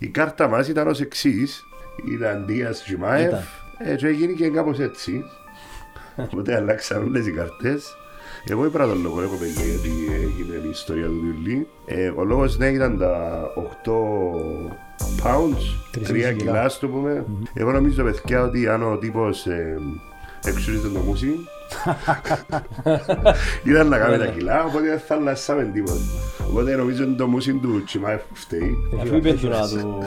Η κάρτα μας ήταν ως εξής. Ήταν Δίας Τζιμάεφ Ήταν. ε, και έγινε και κάπως έτσι. Οπότε αλλάξαν όλες οι καρτές. Εγώ είπα τον λόγο, έχω παιδιά γιατί έγινε η ιστορία του Διουλή. Ε, ο λόγος ναι ήταν τα 8 pounds, 3 Τρεις κιλά. κιλά ας το πούμε. Εγώ νομίζω παιδιά ότι αν ο τύπος ε, εξουρίζεται το μουσι, ήταν να κάνει τα κιλά, οπότε δεν θα αλλάσαμε τίποτα. Οπότε νομίζω ότι το μουσι του Τσιμάεφ φταίει. Αφού είπε του να του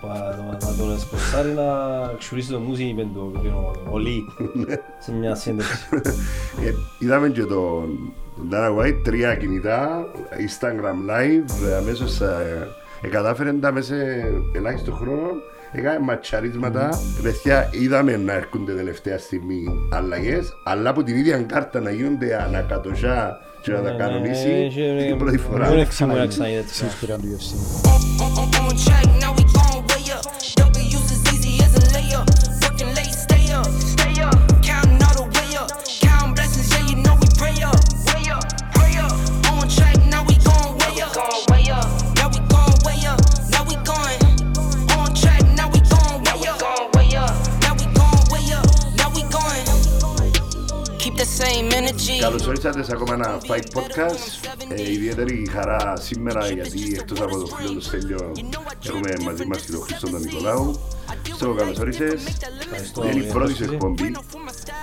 πα- να τον εσποσάρει να ξουρίσει το μουσι, είπε του ο Λί σε μια σύνδεξη. Ε, είδαμε και τον τον Dana White, τρία κινητά, Instagram live, ε, αμέσως ε, ε, κατάφερε τα μέσα σε ελάχιστο χρόνο, έκανε ματσαρίσματα. Ε, Παιδιά, είδαμε να έρχονται τελευταία στιγμή αλλαγές, αλλά από την ίδια κάρτα να γίνονται ανακατοσιά και να τα κανονίσει, είναι η πρώτη φορά. Δεν εξήμουν να ξαναγίνει έτσι. στην ιστορία του UFC. Καλώς ορίσατε σε ακόμα ένα Fight Podcast. Ε, ιδιαίτερη χαρά σήμερα γιατί εκτός από τον φίλο του Στέλιο έχουμε μαζί μας και τον Χρήστο τον Νικολάου. Στο καλώς όρισες. Ευχαριστώ Είναι η για πρώτη την σου πρόσκληση. εκπομπή.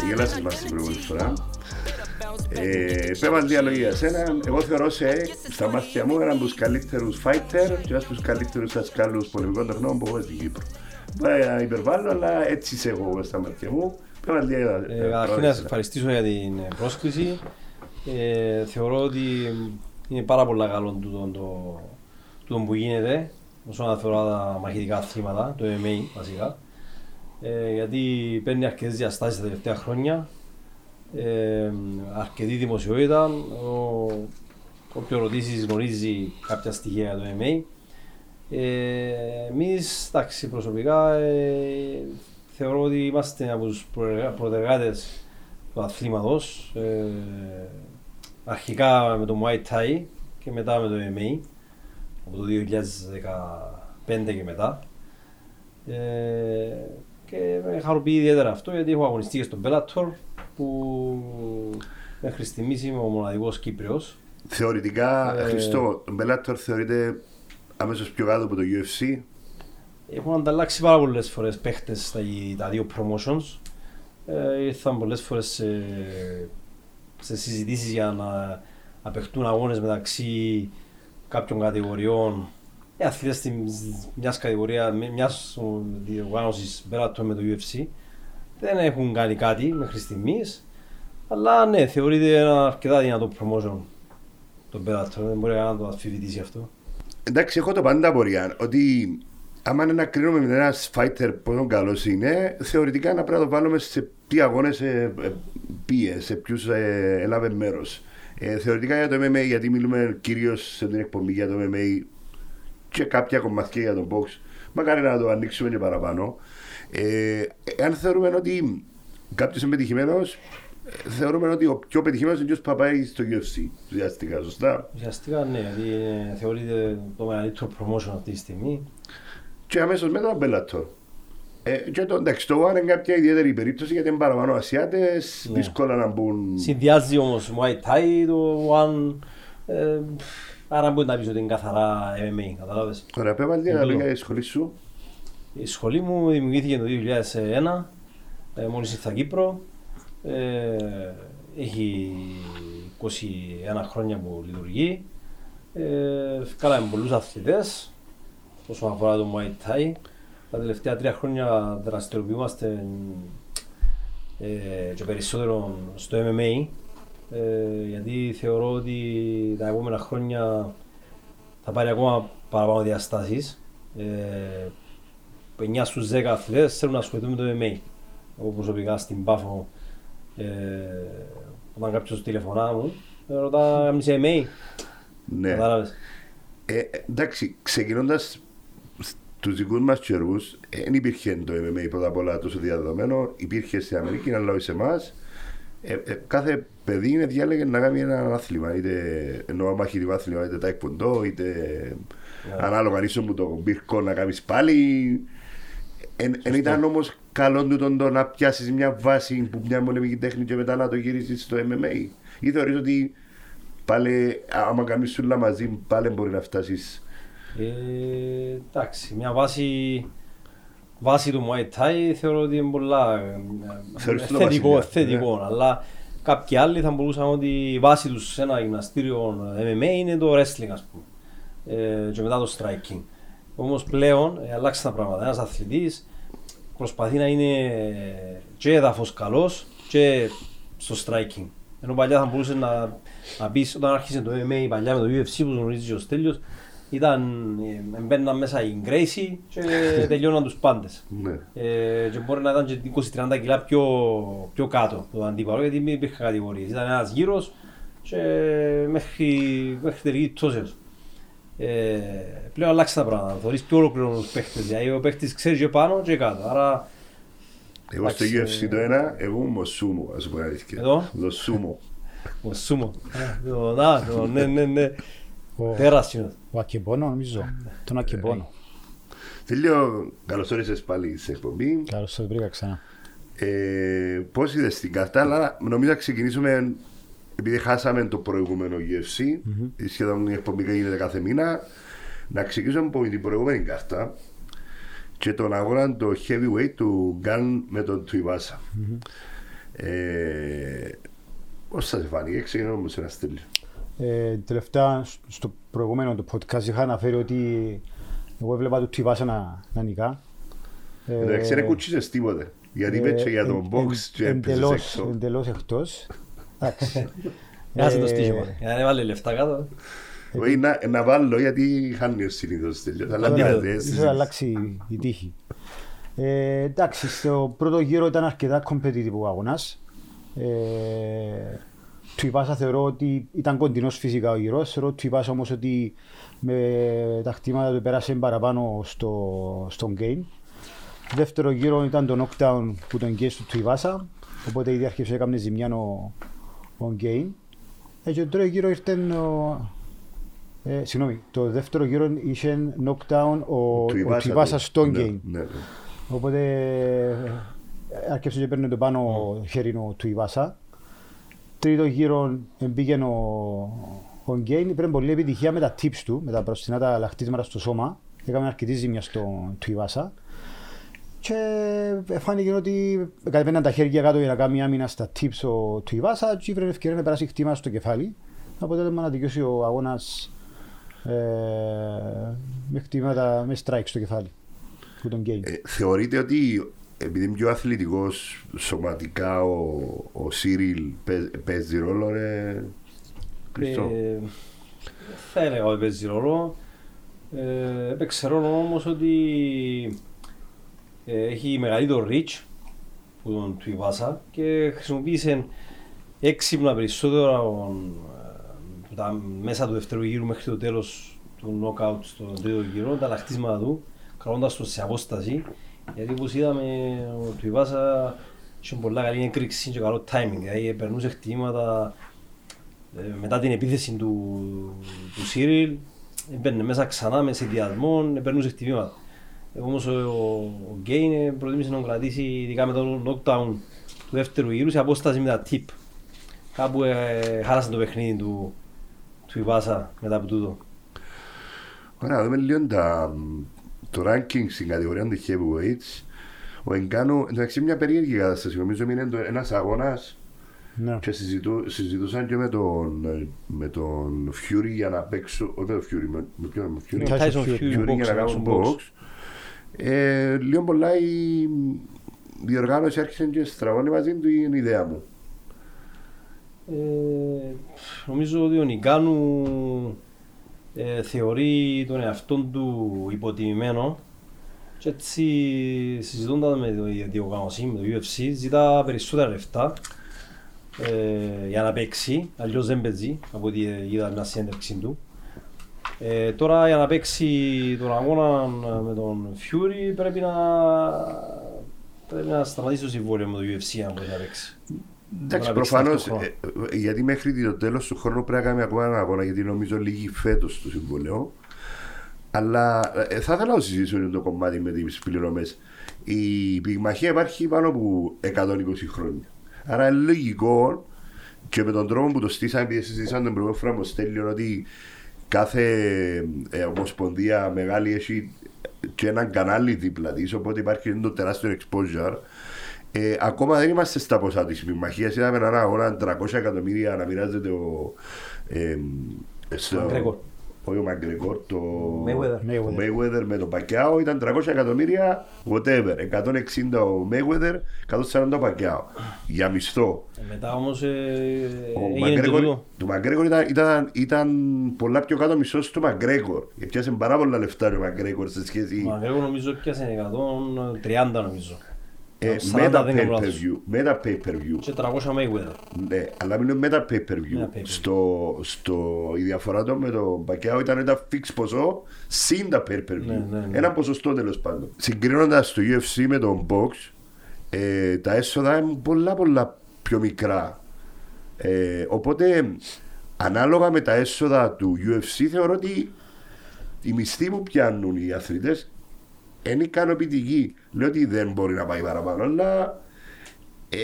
Γελάσεις μας την προηγούμενη φορά. Ε, πέμε δύο λόγια για σένα. Εγώ θεωρώ σε, στα μάτια μου, έναν από τους καλύτερους fighter και ένας από τους καλύτερους δασκάλους πολεμικών τεχνών που έχω στην Κύπρο. Μπορεί να υπερβάλλω, αλλά έτσι είσαι εγώ στα μάτια μου. Πέμε δύο για Ε, Καταρχήν να σας ευχαριστήσω για την ε, πρόσκληση. Ε, θεωρώ ότι είναι πάρα πολύ καλό τούτο το, τούτο που γίνεται όσον αφορά τα μαχητικά αθλήματα, το MMA βασικά. Ε, γιατί παίρνει αρκετές διαστάσεις τα τελευταία χρόνια. Ε, αρκετή δημοσιότητα. Ο, όποιο ρωτήσεις γνωρίζει κάποια στοιχεία για το MMA. Ε, εμείς, εντάξει, προσωπικά ε, θεωρώ ότι είμαστε από τους προτεργάτες του αθλήματος. Ε, αρχικά με το Muay Thai και μετά με το MMA από το 2015 και μετά. Ε, και με χαροποιεί ιδιαίτερα αυτό γιατί έχω αγωνιστεί και στον Bellator που μέχρι στιγμής είμαι ο μοναδικός Κύπριος. Θεωρητικά, Ε, Χριστό, ο Bellator θεωρείται αμέσως πιο κάτω από το UFC. Έχουν ανταλλάξει πάρα πολλές φορές παίχτες στα τα δύο promotions. Ε, ήρθαν πολλές φορές σε, σε συζητήσεις για να, να παιχτούν αγώνες μεταξύ κάποιων κατηγοριών. Οι αθλητές της μιας κατηγορία, μ- μιας διοργάνωσης Bellator με το UFC δεν έχουν κάνει κάτι μέχρι στιγμής. Αλλά ναι, θεωρείται ένα αρκετά δυνατό promotion το Bellator, δεν μπορεί να το αφιβητήσει αυτό. Εντάξει, έχω το πάντα απορία ότι άμα είναι να κρίνουμε με ένα fighter πόσο καλός είναι, θεωρητικά να πρέπει να το βάλουμε σε τι αγώνες ε, ε, πήγε, σε ποιους ε, έλαβε μέρος. Ε, θεωρητικά για το MMA, γιατί μιλούμε κυρίως σε την εκπομπή για το MMA και κάποια κομμάτια για το box, μακάρι να το ανοίξουμε και παραπάνω. Ε, αν θεωρούμε ότι κάποιος είναι πετυχημένος, θεωρούμε ότι ο πιο πετυχημένος είναι ο που πάει στο UFC. Ουσιαστικά, σωστά; Ουσιαστικά ναι, γιατί ε, θεωρείται το μεγαλύτερο promotion αυτή τη στιγμή. Και αμέσως μετά τον Bellator. Ε, και το, εντάξει, το One είναι κάποια ιδιαίτερη περίπτωση γιατί είναι παραπάνω Ασιάτες, Ναι. δύσκολα να μπουν. Συνδυάζει όμως Muay Thai το One, ε, άρα μπορεί να πεις ότι είναι καθαρά MMA, καταλάβες. Ωραία, πέμπα λίγα Εμπλό. λόγια για τη σχολή σου. Η σχολή μου δημιουργήθηκε το 2001, ε, μόλις ήρθα Κύπρο. Ε, έχει 21 χρόνια που λειτουργεί. Ε, κάναμε πολλούς αθλητές όσον αφορά το Muay Thai. Τα τελευταία τρία χρόνια δραστηριοποιούμαστε ε, και περισσότερο στο MMA ε, γιατί θεωρώ ότι τα επόμενα χρόνια θα πάρει ακόμα παραπάνω διαστάσεις. Ε, 9 στους 10 αθλητές θέλουν να ασχοληθούν με το MMA. Εγώ προσωπικά στην Πάφο, ε, όταν κάποιος τηλεφωνά μου, ε, ρωτά αν είσαι MMA, Ναι. κατάλαβες. Ε, εντάξει, ξεκινώντας τους δικούς μας καιρούς, δεν υπήρχε το MMA πρώτα απ' όλα τόσο διαδεδομένο. Υπήρχε στην Αμερική, αλλά όχι σε εμάς. Ε, ε, κάθε παιδί είναι διάλεγε να κάνει ένα άθλημα. Είτε εννοώ μαχητικό άθλημα, είτε taekwondo, είτε Ανάλογα αν είσαι μου το πυρκό να κάνεις πάλι. Εν ήταν όμως καλό του τον το να πιάσεις μια βάση που μια μονεμική τέχνη και μετά να το γυρίσεις στο MMA. Ή θεωρείς ότι πάλι άμα κάνεις σούλα μαζί πάλι μπορεί να φτάσεις. Ε, εντάξει, μια βάση, βάση του Muay Thai θεωρώ ότι είναι πολλά ε, Θεωρείς το θετικό, βασιλιά, θετικό, αλλά κάποιοι άλλοι θα μπορούσαν ότι η βάση τους σε ένα γυμναστήριο MMA είναι το wrestling ας πούμε ε, και μετά το striking. Όμως πλέον ε, αλλάξαν τα πράγματα. Ένας αθλητής προσπαθεί να είναι και έδαφος καλός και στο striking. Ενώ παλιά θα μπορούσε να, να πεις όταν άρχισε το MMA παλιά με το UFC που γνωρίζεις και ο Στέλιος ήταν, ε, μπαίναν μέσα οι Gracie και τελειώναν τους πάντες. Ναι. Ε, και μπορεί να ήταν και 20-30 κιλά πιο, πιο κάτω από τον αντίπαλο γιατί δεν υπήρχε κατηγορίες. Ήταν ένας γύρος και μέχρι, μέχρι τελική πτώσεως. Ε, πλέον αλλάξει τα πράγματα. Θωρείς πιο ολοκληρωμένους παίχτες. Δηλαδή ο παίχτης ξέρει και πάνω και κάτω. Άρα Εγώ στο Εντάξει, UFC το ένα, εγώ ήμουν σούμο, ας πούμε αλήθεια. Εδώ; Το σούμο. ο Σούμο. Α, το- Να, το- ναι, ναι, ναι. Ο, Τεράστιο. Ο Ακεμπόνο νομίζω. Τον Ακεμπόνο. Τέλειο, καλώς όρισες πάλι σε εκπομπή. Καλώς σας βρήκα ξανά. Ε, πώς είδες την κάρτα, αλλά νομίζω να ξεκινήσουμε επειδή χάσαμε το προηγούμενο UFC, σχεδόν η εκπομπή γίνεται κάθε μήνα, να ξεκινήσουμε από την προηγούμενη κάρτα και τον αγώνα το heavyweight του Γκάν με τον Τουιβάσα. Ε, πώς σας φάνηκε, ξεκινάμε όμως ένα στέλιο. Ε, τελευταία στο προηγούμενο το podcast είχα αναφέρει ότι εγώ έβλεπα το Τιβάσα να, να νικά. Ε, Εντάξει, δεν κουτσίσες τίποτε, γιατί είπε και για τον box και έπαιζες εντελώς, έξω. εντελώς εκτός. Εντάξει. Άσε το Ε, στοίχημα. Για να δεν βάλει λεφτά κάτω. Όχι, να, να βάλω γιατί χάνει ο συνήθως τελείως, αλλά Αντίθετα, πειράζει, Ίσως συζήτηση. αλλάξει η τύχη. Ε, εντάξει, στο πρώτο γύρο ήταν αρκετά competitive ο αγώνας. Ε, του Ιβάσα θεωρώ ότι ήταν κοντινός φυσικά ο γύρος. Θεωρώ του Ιβάσα όμως ότι με τα χτήματα του πέρασε παραπάνω στο, στον game. Δεύτερο γύρο ήταν το knockdown που τον γκέι του Ιβάσα. Οπότε ήδη άρχισε έκανε ζημιά ο, ο game. Ε, και το τρίτο γύρο ήρθε ο, ε, συγγνώμη, το δεύτερο γύρο είχε knockdown ο, ο Τουιβάσα Τιβάσα του. στον Ναι, game. ναι, ναι. Οπότε ε, άρχισε και παίρνει το πάνω χέρινο του Ιβάσα. Τρίτο γύρο μπήκε ο, ο Γκέιν. Πρέπει πολύ επιτυχία με τα tips του, με τα μπροστινά τα λαχτίσματα στο σώμα. Έκαμε αρκετή ζημιά στο του Ιβάσα. Και φάνηκε ότι κατεβαίναν τα χέρια κάτω για να κάνει άμυνα στα tips ο του Ιβάσα και ήβρε ευκαιρία να περάσει χτήμα στο κεφάλι. Αποτέλεσμα να δικαιώσει ο αγώνας ε, με χτήματα, με strike στο κεφάλι του τον Γκέιν. Ε, θεωρείτε ότι επειδή είναι πιο αθλητικός σωματικά ο, ο Σίριλ παί- παίζει ρόλο, ρε Χριστό. Ε, Θα έλεγα ότι παίζει ρόλο. Ε, έπαιξε ρόλο όμως ότι ε, έχει μεγαλύτερο reach που τον του Ιβάσα και χρησιμοποίησε έξυπνα περισσότερο ε, που τα μέσα του δεύτερου γύρου μέχρι το τέλος του knockout στο τρίτο γύρο, τα λαχτίσματα του, κρατώντας το σε απόσταση. Γιατί όπως είδαμε, ο του Ιβάσα είχε πολλά καλή έκρηξη και καλό timing, δηλαδή περνούσε χτυπήματα ε, μετά την επίθεση του, του Σίριλ έμπαινε μέσα ξανά με συνδυασμό, περνούσε χτυπήματα. Όμως ο, ο Γκέιν προτίμησε να τον κρατήσει ειδικά με το knockdown του δεύτερου γύρου σε απόσταση με τα tip. Κάπου ε, χάλασε το παιχνίδι του, του Ιβάσα μετά από τούτο. Ωραία, να δούμε λίγο τα, το ranking στην κατηγορία του heavyweights. Ο Εγκάνου, εντάξει, μια περίεργη κατάσταση. Νομίζω είναι ένας αγώνας Ναι. και συζητού, συζητούσαν και με τον, με τον Fury για να παίξουν. Όχι με τον Fury, με, με ποιον με Fury. Tyson Tyson Fury, Fury, Fury box, για να κάνουν box. box. Ε, λίγο πολλά η διοργάνωση άρχισε και στραβώνει μαζί του είναι η ιδέα μου. Ε, νομίζω ότι ο Νικάνου ε, θεωρεί τον εαυτό του υποτιμημένο και έτσι συζητώντας με το διοργάνωση, με το UFC, ζητά περισσότερα λεφτά ε, για να παίξει, αλλιώς δεν παίζει, από ό,τι είδα μια συνέντευξη του. Ε, τώρα για να παίξει τον αγώνα με τον Fury πρέπει να, πρέπει να σταματήσει το συμβόλαιο με το UFC αν μπορεί να παίξει. Εντάξει, να παίξει προφανώ. ταυτόχρονα. γιατί μέχρι το τέλος του χρόνου πρέπει να κάνουμε ακόμα ένα αγώνα, γιατί νομίζω λίγη φέτος το συμβολέο. Αλλά ε, θα ήθελα να συζητήσω το κομμάτι με τις πληρωμές. Η πυγμαχία υπάρχει πάνω από 120 χρόνια. Άρα είναι λογικό και με τον τρόπο που το στήσαμε, επειδή συζητήσαμε την προηγούμενη φορά με το Στέλιο, ότι κάθε ε, ομοσπονδία μεγάλη έχει και έναν κανάλι δίπλα της, οπότε υπάρχει το τεράστιο exposure. Ε, ακόμα δεν είμαστε στα ποσά της πυγμαχία. Είδαμε έναν αγώνα 300 εκατομμύρια να μοιράζεται ο. Ε, στο- McGregor. όχι ο Μαγκρεγόρ, το Mayweather. ο Mayweather με τον Πακιάο ήταν 300 εκατομμύρια whatever. 160 ο Mayweather, 140 ο Πακιάο. Για μισθό. Ε, Μετά όμως ε, Ο έγινε και Μαγκρέγορ, τούτο. του Μαγκρέγορ ήταν, ήταν, ήταν πολλά πιο κάτω μισθό του Μαγκρέγορ. Πιάσε πάρα πολλά λεφτά ο Μαγκρέγορ σε σχέση Μα εγώ νομίζω πιάσε 130 νομίζω. Ε, 40 με τα δεν pay κάνω per λάθος. view. Με τα pay per view. Και 300 Mayweather. Ναι, αλλά μιλούμε με τα pay per Με τα view. pay-per-view. Στο, στο, η διαφορά του με τον Πακιάο ήταν ένα fix ποσό συν τα pay per view. Ναι, ναι, ναι. Ένα ποσοστό τέλος πάντων. Συγκρίνοντας το UFC με τον box, ε, τα έσοδα είναι πολλά πολλά πιο μικρά. Ε, οπότε, ανάλογα με τα έσοδα του UFC, θεωρώ ότι οι μισθοί που πιάνουν οι αθλητές είναι ικανοποιητικοί. Λέω ότι δεν μπορεί να πάει παραπάνω, αλλά ε,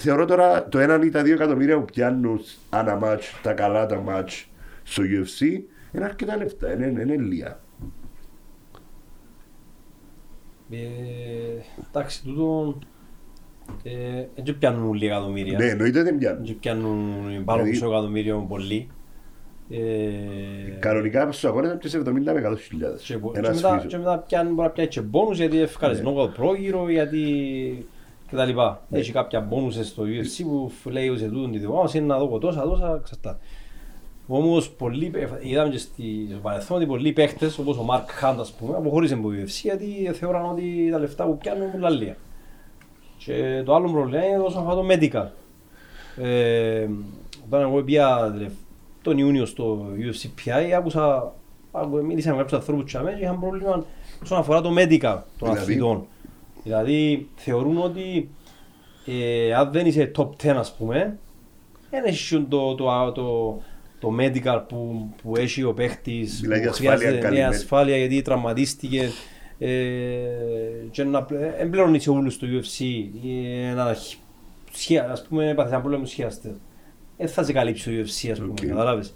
θεωρώ τώρα το έναν ή τα δύο εκατομμύρια που πιάνουν ανά μάτς, τα καλά τα μάτς στο UFC, είναι αρκετά λεφτά, είναι, είναι λίγα. Ε, εντάξει, τούτο ε, δεν πιάνουν λίγα εκατομμύρια. Ναι, εννοείται δεν πιάνουν. Δεν πιάνουν πάνω από Δηλαδή- μισό εκατομμύριο πολύ. Ε, Κανονικά στους αγώνες είναι 70 με 100 χιλιάδες. και, μπο- και, Ένας μετά, φύσος. και μετά πιάνουν, μπορεί να πιάνει και μπόνους γιατί ευχαριστώ Ναι. το πρόγυρο, γιατί και τα λοιπά. Έχει κάποια μπόνους στο UFC που λέει σε τούτον τη δικό μας είναι να δω τόσα, τόσα, ξαστά. Όμως πολλοί, παί- είδαμε και στη- στο παρελθόν ότι πολλοί παίχτες όπως ο Μαρκ Χάντ ας πούμε αποχώρησαν από το UFC γιατί θεωράν ότι τα λεφτά που πιάνουν είναι πολλά λίγα. Και το άλλο πρόβλημα είναι όσον αφορά το medical. Ε, όταν εγώ πήγα τελευ- τον Ιούνιο στο UFC PI, άκουσα, άκου- μίλησα με κάποιους ανθρώπους και αμέσως είχαν πρόβλημα όσον αφορά το medical των Δηλαδή; αθλητών. Δηλαδή θεωρούν ότι ε, αν δεν είσαι top 10 ας πούμε, δεν έχεις το, το, το, το medical που, που έχει ο παίχτης Δηλαδή που ασφάλεια χρειάζεται καλή μια με- ασφάλεια γιατί τραυματίστηκε ε, και να ε, πληρώνεις σε όλους στο UFC ε, να χ- σχέα, ας πούμε πάθεις ένα πρόβλημα σχέαστε. Δεν θα σε καλύψει το UFC ας πούμε, Οκ. καταλάβες.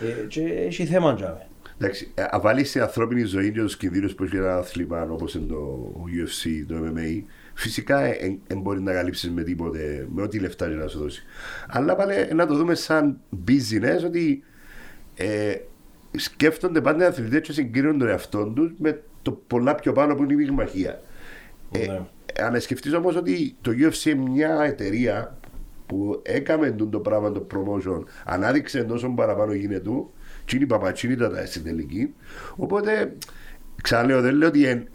Ε, και έχει θέμα τζάμε. Εντάξει, ε, αν βάλεις στην ανθρώπινη ζωή και τους κινδύνους που έχει ένα άθλημα όπως είναι το UFC, το MMA, φυσικά δεν μπορεί να καλύψεις με τίποτε, με ό,τι λεφτά και να σου δώσει. Αλλά πάλι ε, να το δούμε σαν business ότι ε, σκέφτονται πάντα οι αθλητές και συγκρίνουν τον εαυτό τους με το πολλά πιο πάνω που είναι η πυγμαχία. Ε, Ναι. αν σκεφτείς όμως ότι το UFC είναι μια εταιρεία που έκαμε τούτο το πράγμα το promotion, ανάδειξε τόσο παραπάνω γίνεται και είναι η παπατσίνη τα στην τελική. Οπότε, ξαναλέω, δεν λέω ότι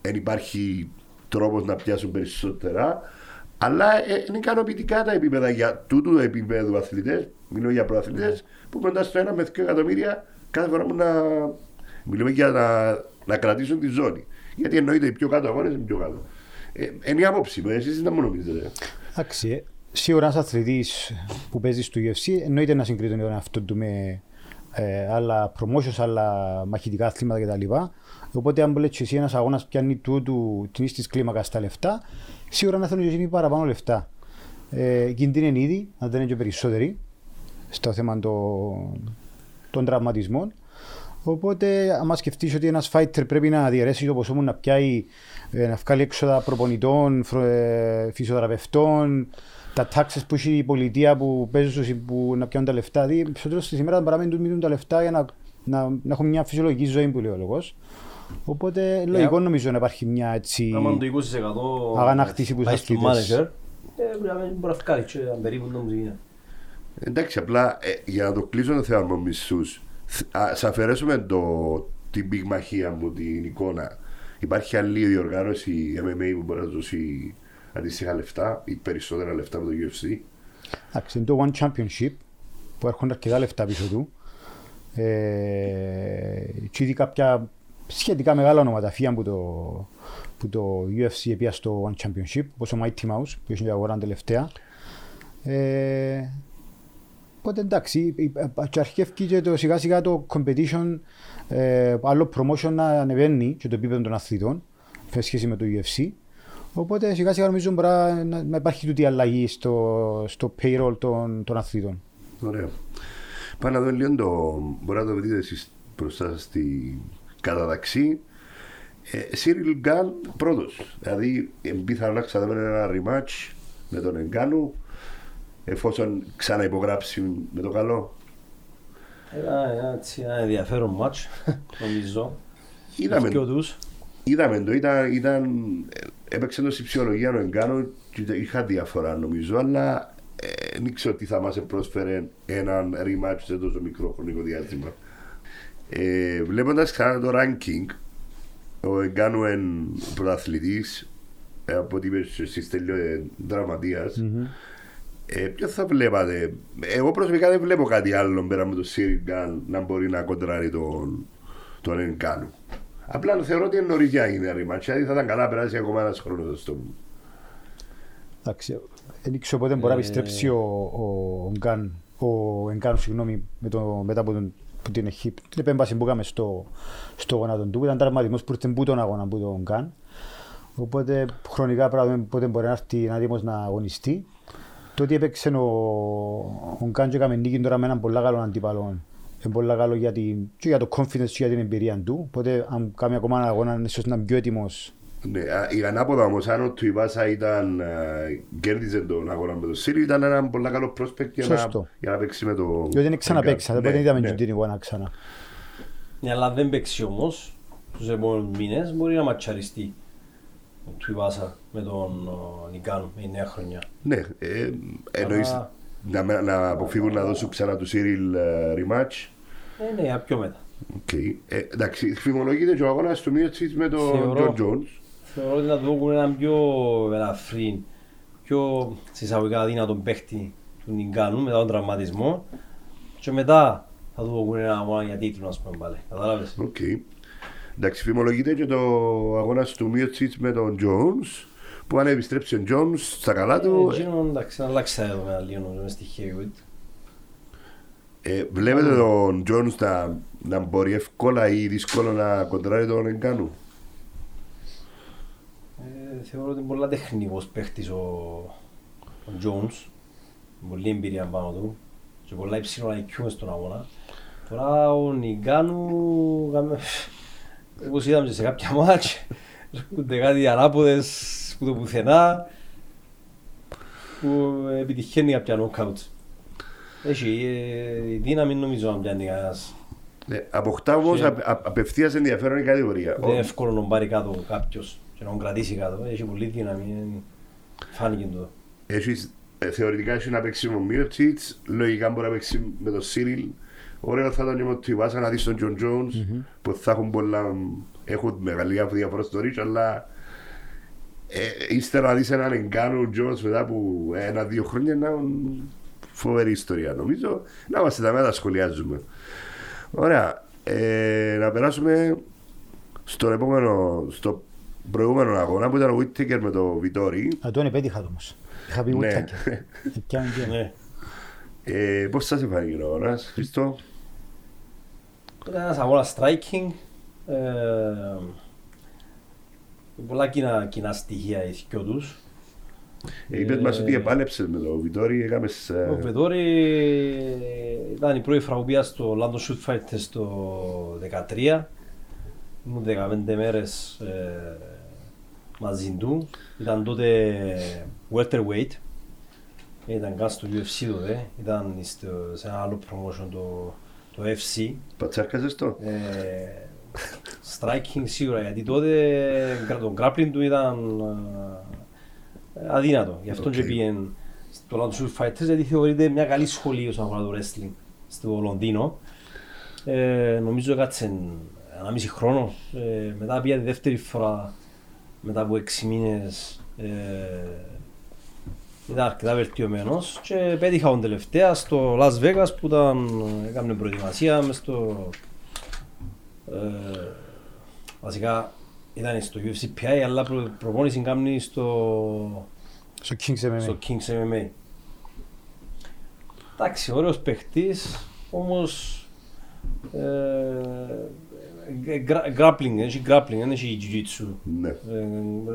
δεν υπάρχει τρόπος να πιάσουν περισσότερα, αλλά ε, είναι ικανοποιητικά τα επίπεδα για τούτου του επίπεδου αθλητές, μιλώ για προαθλητές, που κοντά στο 1 με 2 εκατομμύρια κάθε φορά που να μιλούμε για να, να κρατήσουν τη ζώνη. Γιατί εννοείται οι πιο κάτω αγώνες είναι πιο κάτω. Ε, είναι η άποψη μου, εσείς δεν μου νομίζετε. Εντάξει, ε, σίγουρα ένας αθλητής που παίζει στο UFC εννοείται να συγκρίνει τον εαυτό του με ε, άλλα promotions, άλλα μαχητικά αθλήματα κτλ. Οπότε αν λέτε εσύ ένας αγώνας πιάνει τούτου την ίστης κλίμακας στα λεφτά, σίγουρα να θέλουν και εκείνοι παραπάνω λεφτά. Ε, κινδύνοι είναι ήδη, αν δεν είναι και περισσότεροι, στο θέμα το- των τραυματισμών. Οπότε, άμα σκεφτείς ότι ένας fighter πρέπει να διαιρέσεις το ποσό μου να πιάει, ε, να βγάλει έξοδα προπονητών, φρο- ε, φυσιοθεραπευτών, τα τάξεις που έχει η πολιτεία που παίζουν στους- που να πιάνουν τα λεφτά. Δηλαδή, περισσότερο στη σήμερα παραμένουν τους μείνουν τα λεφτά για να, να, να έχουν μια φυσιολογική ζωή που λέει ο λόγος. Οπότε, λογικό νομίζω να υπάρχει μια έτσι... Άμα το 20% Αγανάκτηση που πάει σας στο πείτες. manager, ε, πρέπει να- μπορεί να βγάλει και αν περίπου το μουσική. Εντάξει, απλά ε, για να το κλείσω το θέμα με μισθούς, ας αφαιρέσουμε το, την πυγμαχία μου, την εικόνα. Υπάρχει άλλη διοργάνωση MMA που μπορεί να δώσει αντίστοιχα λεφτά ή περισσότερα λεφτά από το UFC. Εντάξει, είναι το One Championship που έρχονται αρκετά λεφτά πίσω του. Ε, και ήδη κάποια σχετικά μεγάλα ονοματαφία που το, που το UFC επία στο One Championship, όπως ο Mighty Mouse που έχει αγορά τελευταία. Ε, Οπότε εντάξει, η- η- και αρχιεύει και το σιγά σιγά το competition, ε, άλλο promotion να ανεβαίνει και το επίπεδο των αθλητών σε σχέση με το UFC. Οπότε σιγά σιγά νομίζω μπορεί να, να υπάρχει τούτη αλλαγή στο, στο payroll των, των αθλητών. Ωραία. Πάμε να δούμε λίγο το. Μπορεί να το δείτε εσείς μπροστά σας στη καταταξή. Ε, Σίριλ Γκάν πρώτος. Δηλαδή, ε, πιθανό να ξαναδούμε ένα rematch με τον Εγκάνου εφόσον ξαναυπογράψει με το καλό. Ένα, ένα, έτσι, ένα ενδιαφέρον μάτς, νομίζω. Είδαμε, Και τους. Είδαμε το, ήταν, ήταν, ε, έπαιξε το στη ψυχολογία ο Εγκάνου και είχα διαφορά νομίζω, αλλά ε, δεν ξέρω τι θα μας πρόσφερε έναν rematch σε τόσο μικρό χρονικό διάστημα. Ε, βλέποντας ξανά το ranking, ο Εγκάνου είναι πρωταθλητής, ε, από ό,τι είπες στη τελειώ ε, δραματίας. Ε, ποιος θα βλέπατε, εγώ προσωπικά δεν βλέπω κάτι άλλο πέρα με το Σίριγκαν να μπορεί να κοντράρει τον, τον Εγκάνου. Απλά θεωρώ ότι είναι νωρί για είναι rematch, δηλαδή θα ήταν καλά να περάσει ακόμα ένας χρόνος στο μου. Εντάξει, δεν ξέρω πότε μπορεί να επιστρέψει ο, ο, Γκάν, ο Εγκάνου, συγγνώμη, με το, μετά από τον, που την, έχει, την επέμβαση που είχαμε στο, στο γόνατο του. Ήταν τραυματισμός που ήρθε που τον αγώνα που τον Γκάν. Οπότε χρονικά πρέπει να δούμε πότε μπορεί να έρθει να έτοιμος να αγωνιστεί. Το ότι έπαιξε ο, ο Γκάν και έκαμε νίκη τώρα με έναν πολύ καλό αντίπαλο. Είναι πολύ καλό για, την, και για το confidence και για την εμπειρία του. Οπότε αν κάνει ακόμα ένα αγώνα ίσως να είναι πιο έτοιμος Ναι, α, η ανάποδα όμως, αν ο Τουιβάσα ήταν, α, κέρδιζε τον αγώνα με το Σίρι, ήταν ένα πολύ καλό prospect για να, Σωστό. για να παίξει με το... διότι είναι ξαναπαίξα, Ναι, δεν μπορεί να είδαμε ναι. και την εικόνα ξανά. Ναι, αλλά δεν παίξει όμως τους επόμενους μήνες, μπορεί να ματσαριστεί ο Τουιβάσα με τον ο, Νικάνο με η νέα χρονιά. Ναι, ε, εννοείς Αλλά- να, με- να αποφύγουν να δώσουν ξανά του Σίριλ ε, rematch. Ε, ναι, πιο μετά. Οκ. Ε, εντάξει, φημολογείται και ο αγώνας του Μίοτσιτς με τον Θεωρώ. Τζον Τζόνς. Θεωρώ ότι να του δώσουν έναν πιο ελαφρύ, πιο σε εισαγωγικά δυνατόν παίχτη του Νιγκάνου μετά τον τραυματισμό και μετά θα του δώσουν ένα αγώνα για τίτλο, ας πούμε πάλι. Κατάλαβες; Οκ. Εντάξει, φημολογείται και το αγώνας του Μίοτσιτς με τον Τζόνς που αν επιστρέψει ο Τζόνς στα καλά του, Ε, Εκείνο, εντάξει, να αλλάξει τα δεδομένα λίγο νομίζω μες στη heavyweight. Ε, βλέπετε τον Τζόνς να, να μπορεί εύκολα ή δύσκολο να κοντράρει τον Εγκάνου. Ε, θεωρώ ότι είναι πολλά τεχνικός παίχτης ο, ο Jones. Πολύ εμπειρία πάνω του και πολλά υψηλό IQ μες στον αγώνα. Τώρα ο Νιγκάνου, κάμε- όπως είδαμε και σε κάποια μάτς, έρχονται κάτι ανάποδες που το πουθενά που επιτυχαίνει κάποια νοκάουτ. Έχει ε, η δύναμη νομίζω να πιάνει κανένας. Ναι, αποκτά όμως Και- απ, απ, απευθείας ενδιαφέρον η κατηγορία. Δεν είναι Ο- εύκολο να πάρει κάτω κάποιος και να τον κρατήσει κάτω. Έχει πολύ δύναμη. είναι- Φάνηκε το. Έχεις, ε, θεωρητικά έχεις να παίξει με τον Μίρτσιτς, λογικά μπορεί να παίξει με τον Σίριλ. Ωραίο θα ήταν και με τον Τιβάσα να δεις τον Τζον Τζόνς που θα έχουν πολλά, έχουν μεγάλη διαφορά στο ρίτσο, αλλά ε, ύστερα να δεις έναν Εγκάνο Τζόνς μετά από ένα-δύο χρόνια να είναι φοβερή ιστορία. Νομίζω να είμαστε τα μέτρα σχολιάζουμε. Ωραία. Ε, να περάσουμε στον επόμενο, στο προηγούμενο αγώνα που ήταν ο Whittaker με το Βιτόρι. Α, τον επέτυχα το όμως. Είχα πει Ναι. Whittaker. Πιάνε και- Ναι. Ε, πώς σας εφάνηκε ο αγώνας, Χριστό. Ήταν ένας αγώνας striking. Ε, πολλά κοινά, κοινά στοιχεία οι δυο τους. Ε, είπες μας ότι επάλεψες με το Βιτόρι, έκαμες... ε, Ο Βετόρη ήταν η πρώτη φορά που πήγα στο London Shoot Fighters το 2013. Ήμουν 15 μέρες ε, μαζί του. Ήταν τότε welterweight. Δεν ήταν καν στο UFC τότε. Ήταν στο, σε ένα άλλο promotion το, το FC. Πατσάρκασες το. Ε, striking σίγουρα γιατί τότε το grappling του ήταν ε, αδύνατο. Γι' αυτό Οκ. και πήγαινε στο London Shoot Fighters γιατί θεωρείται μια καλή σχολή όσον αφορά το wrestling στο Λονδίνο. Ε, νομίζω έκατσε ενάμισι χρόνο. Ε, μετά πήγα τη δεύτερη φορά μετά από έξι μήνες ε, ήταν αρκετά βελτιωμένος και πέτυχα τον τελευταία στο Las Vegas που ήταν, έκανε προετοιμασία μες στο ε, βασικά ήταν στο UFC PI αλλά προ, προπόνηση κάνει στο, Στο Kings MMA. στο Kings MMA. Εντάξει, ωραίος παίχτης, όμως ε, γκρα- grappling, έχει grappling, δεν έχει jiu-jitsu. Ναι. Ε,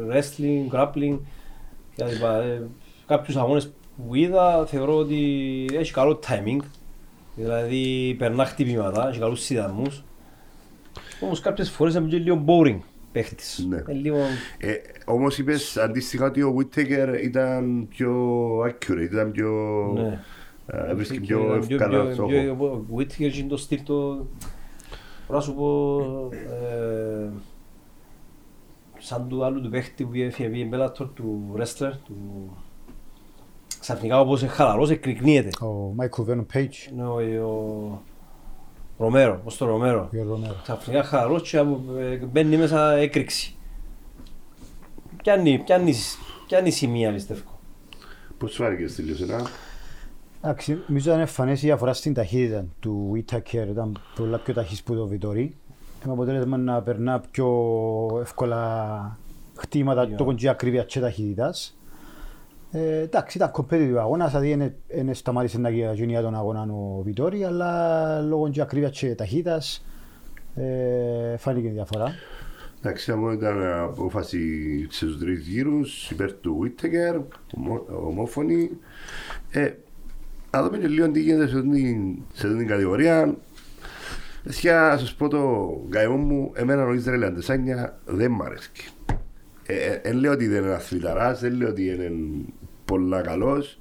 wrestling, grappling κλπ. Ε, Κάποιους αγώνες που είδα θεωρώ ότι έχει καλό timing. Δηλαδή περνά χτυπήματα, έχει καλούς συνδυασμούς. Όμως κάποιες φορές είναι και λίγο boring παίχτης. Ναι. Ε, λίγο... Ε, Όμως είπες αντίστοιχα ότι ο Whittaker ήταν πιο accurate, ήταν πιο. Ναι. ε, Βρίσκει Και πιο πιο- εύκολα πιο- στόχο. πιο- Ο Whittaker είναι το στυλ το... Μπορώ να σου πω... ε, Σαν του άλλου του παίχτη που έφυγε πήγε Bellator, του wrestler, του... Ξαφνικά όπως είναι χαλαρός, εκρικνύεται. Ο Michael Venom Page, Είναι ο- ο Ρομέρο, ως το Ρομέρο; ο Ρομέρο. Ξαφνικά χαλαρός και από- ε, μπαίνει μέσα έκρηξη. Πιάνει, πιάνει, πιάνει σημεία πιστεύω. Πώς σου άρεσε στη Λιωσένα. Εντάξει, νομίζω ήταν εμφανές η διαφορά στην ταχύτητα του Whittaker, ήταν πολλά πιο ταχύς που το Βιτόρι. Με αποτέλεσμα να περνά πιο εύκολα χτήματα, Yeah. το κοντζή ακρίβεια και ταχύτητας. Ε, εντάξει, ήταν competitive αγώνας, δηλαδή δεν- δεν σταμάτησε να γίνει για τον αγώνα ο Βιτόρι, αλλά λόγω και ακρίβειας και ταχύτητας ε, φάνηκε η διαφορά. Εντάξει, αυτό ήταν απόφαση στου τρεις γύρους υπέρ του Whittaker, ομο- ομόφωνη. Ε, να δούμε και λίγο τι γίνεται σε αυτήν την- σε αυτήν την κατηγορία. Εσιά, να σας πω το καημό μου, εμένα ο Ισραήλ Αντεσάνια δεν μ' αρέσει. Ε, ε, Δεν λέω ότι δεν είναι αθληταράς, δεν λέω ότι είναι πολλά καλός,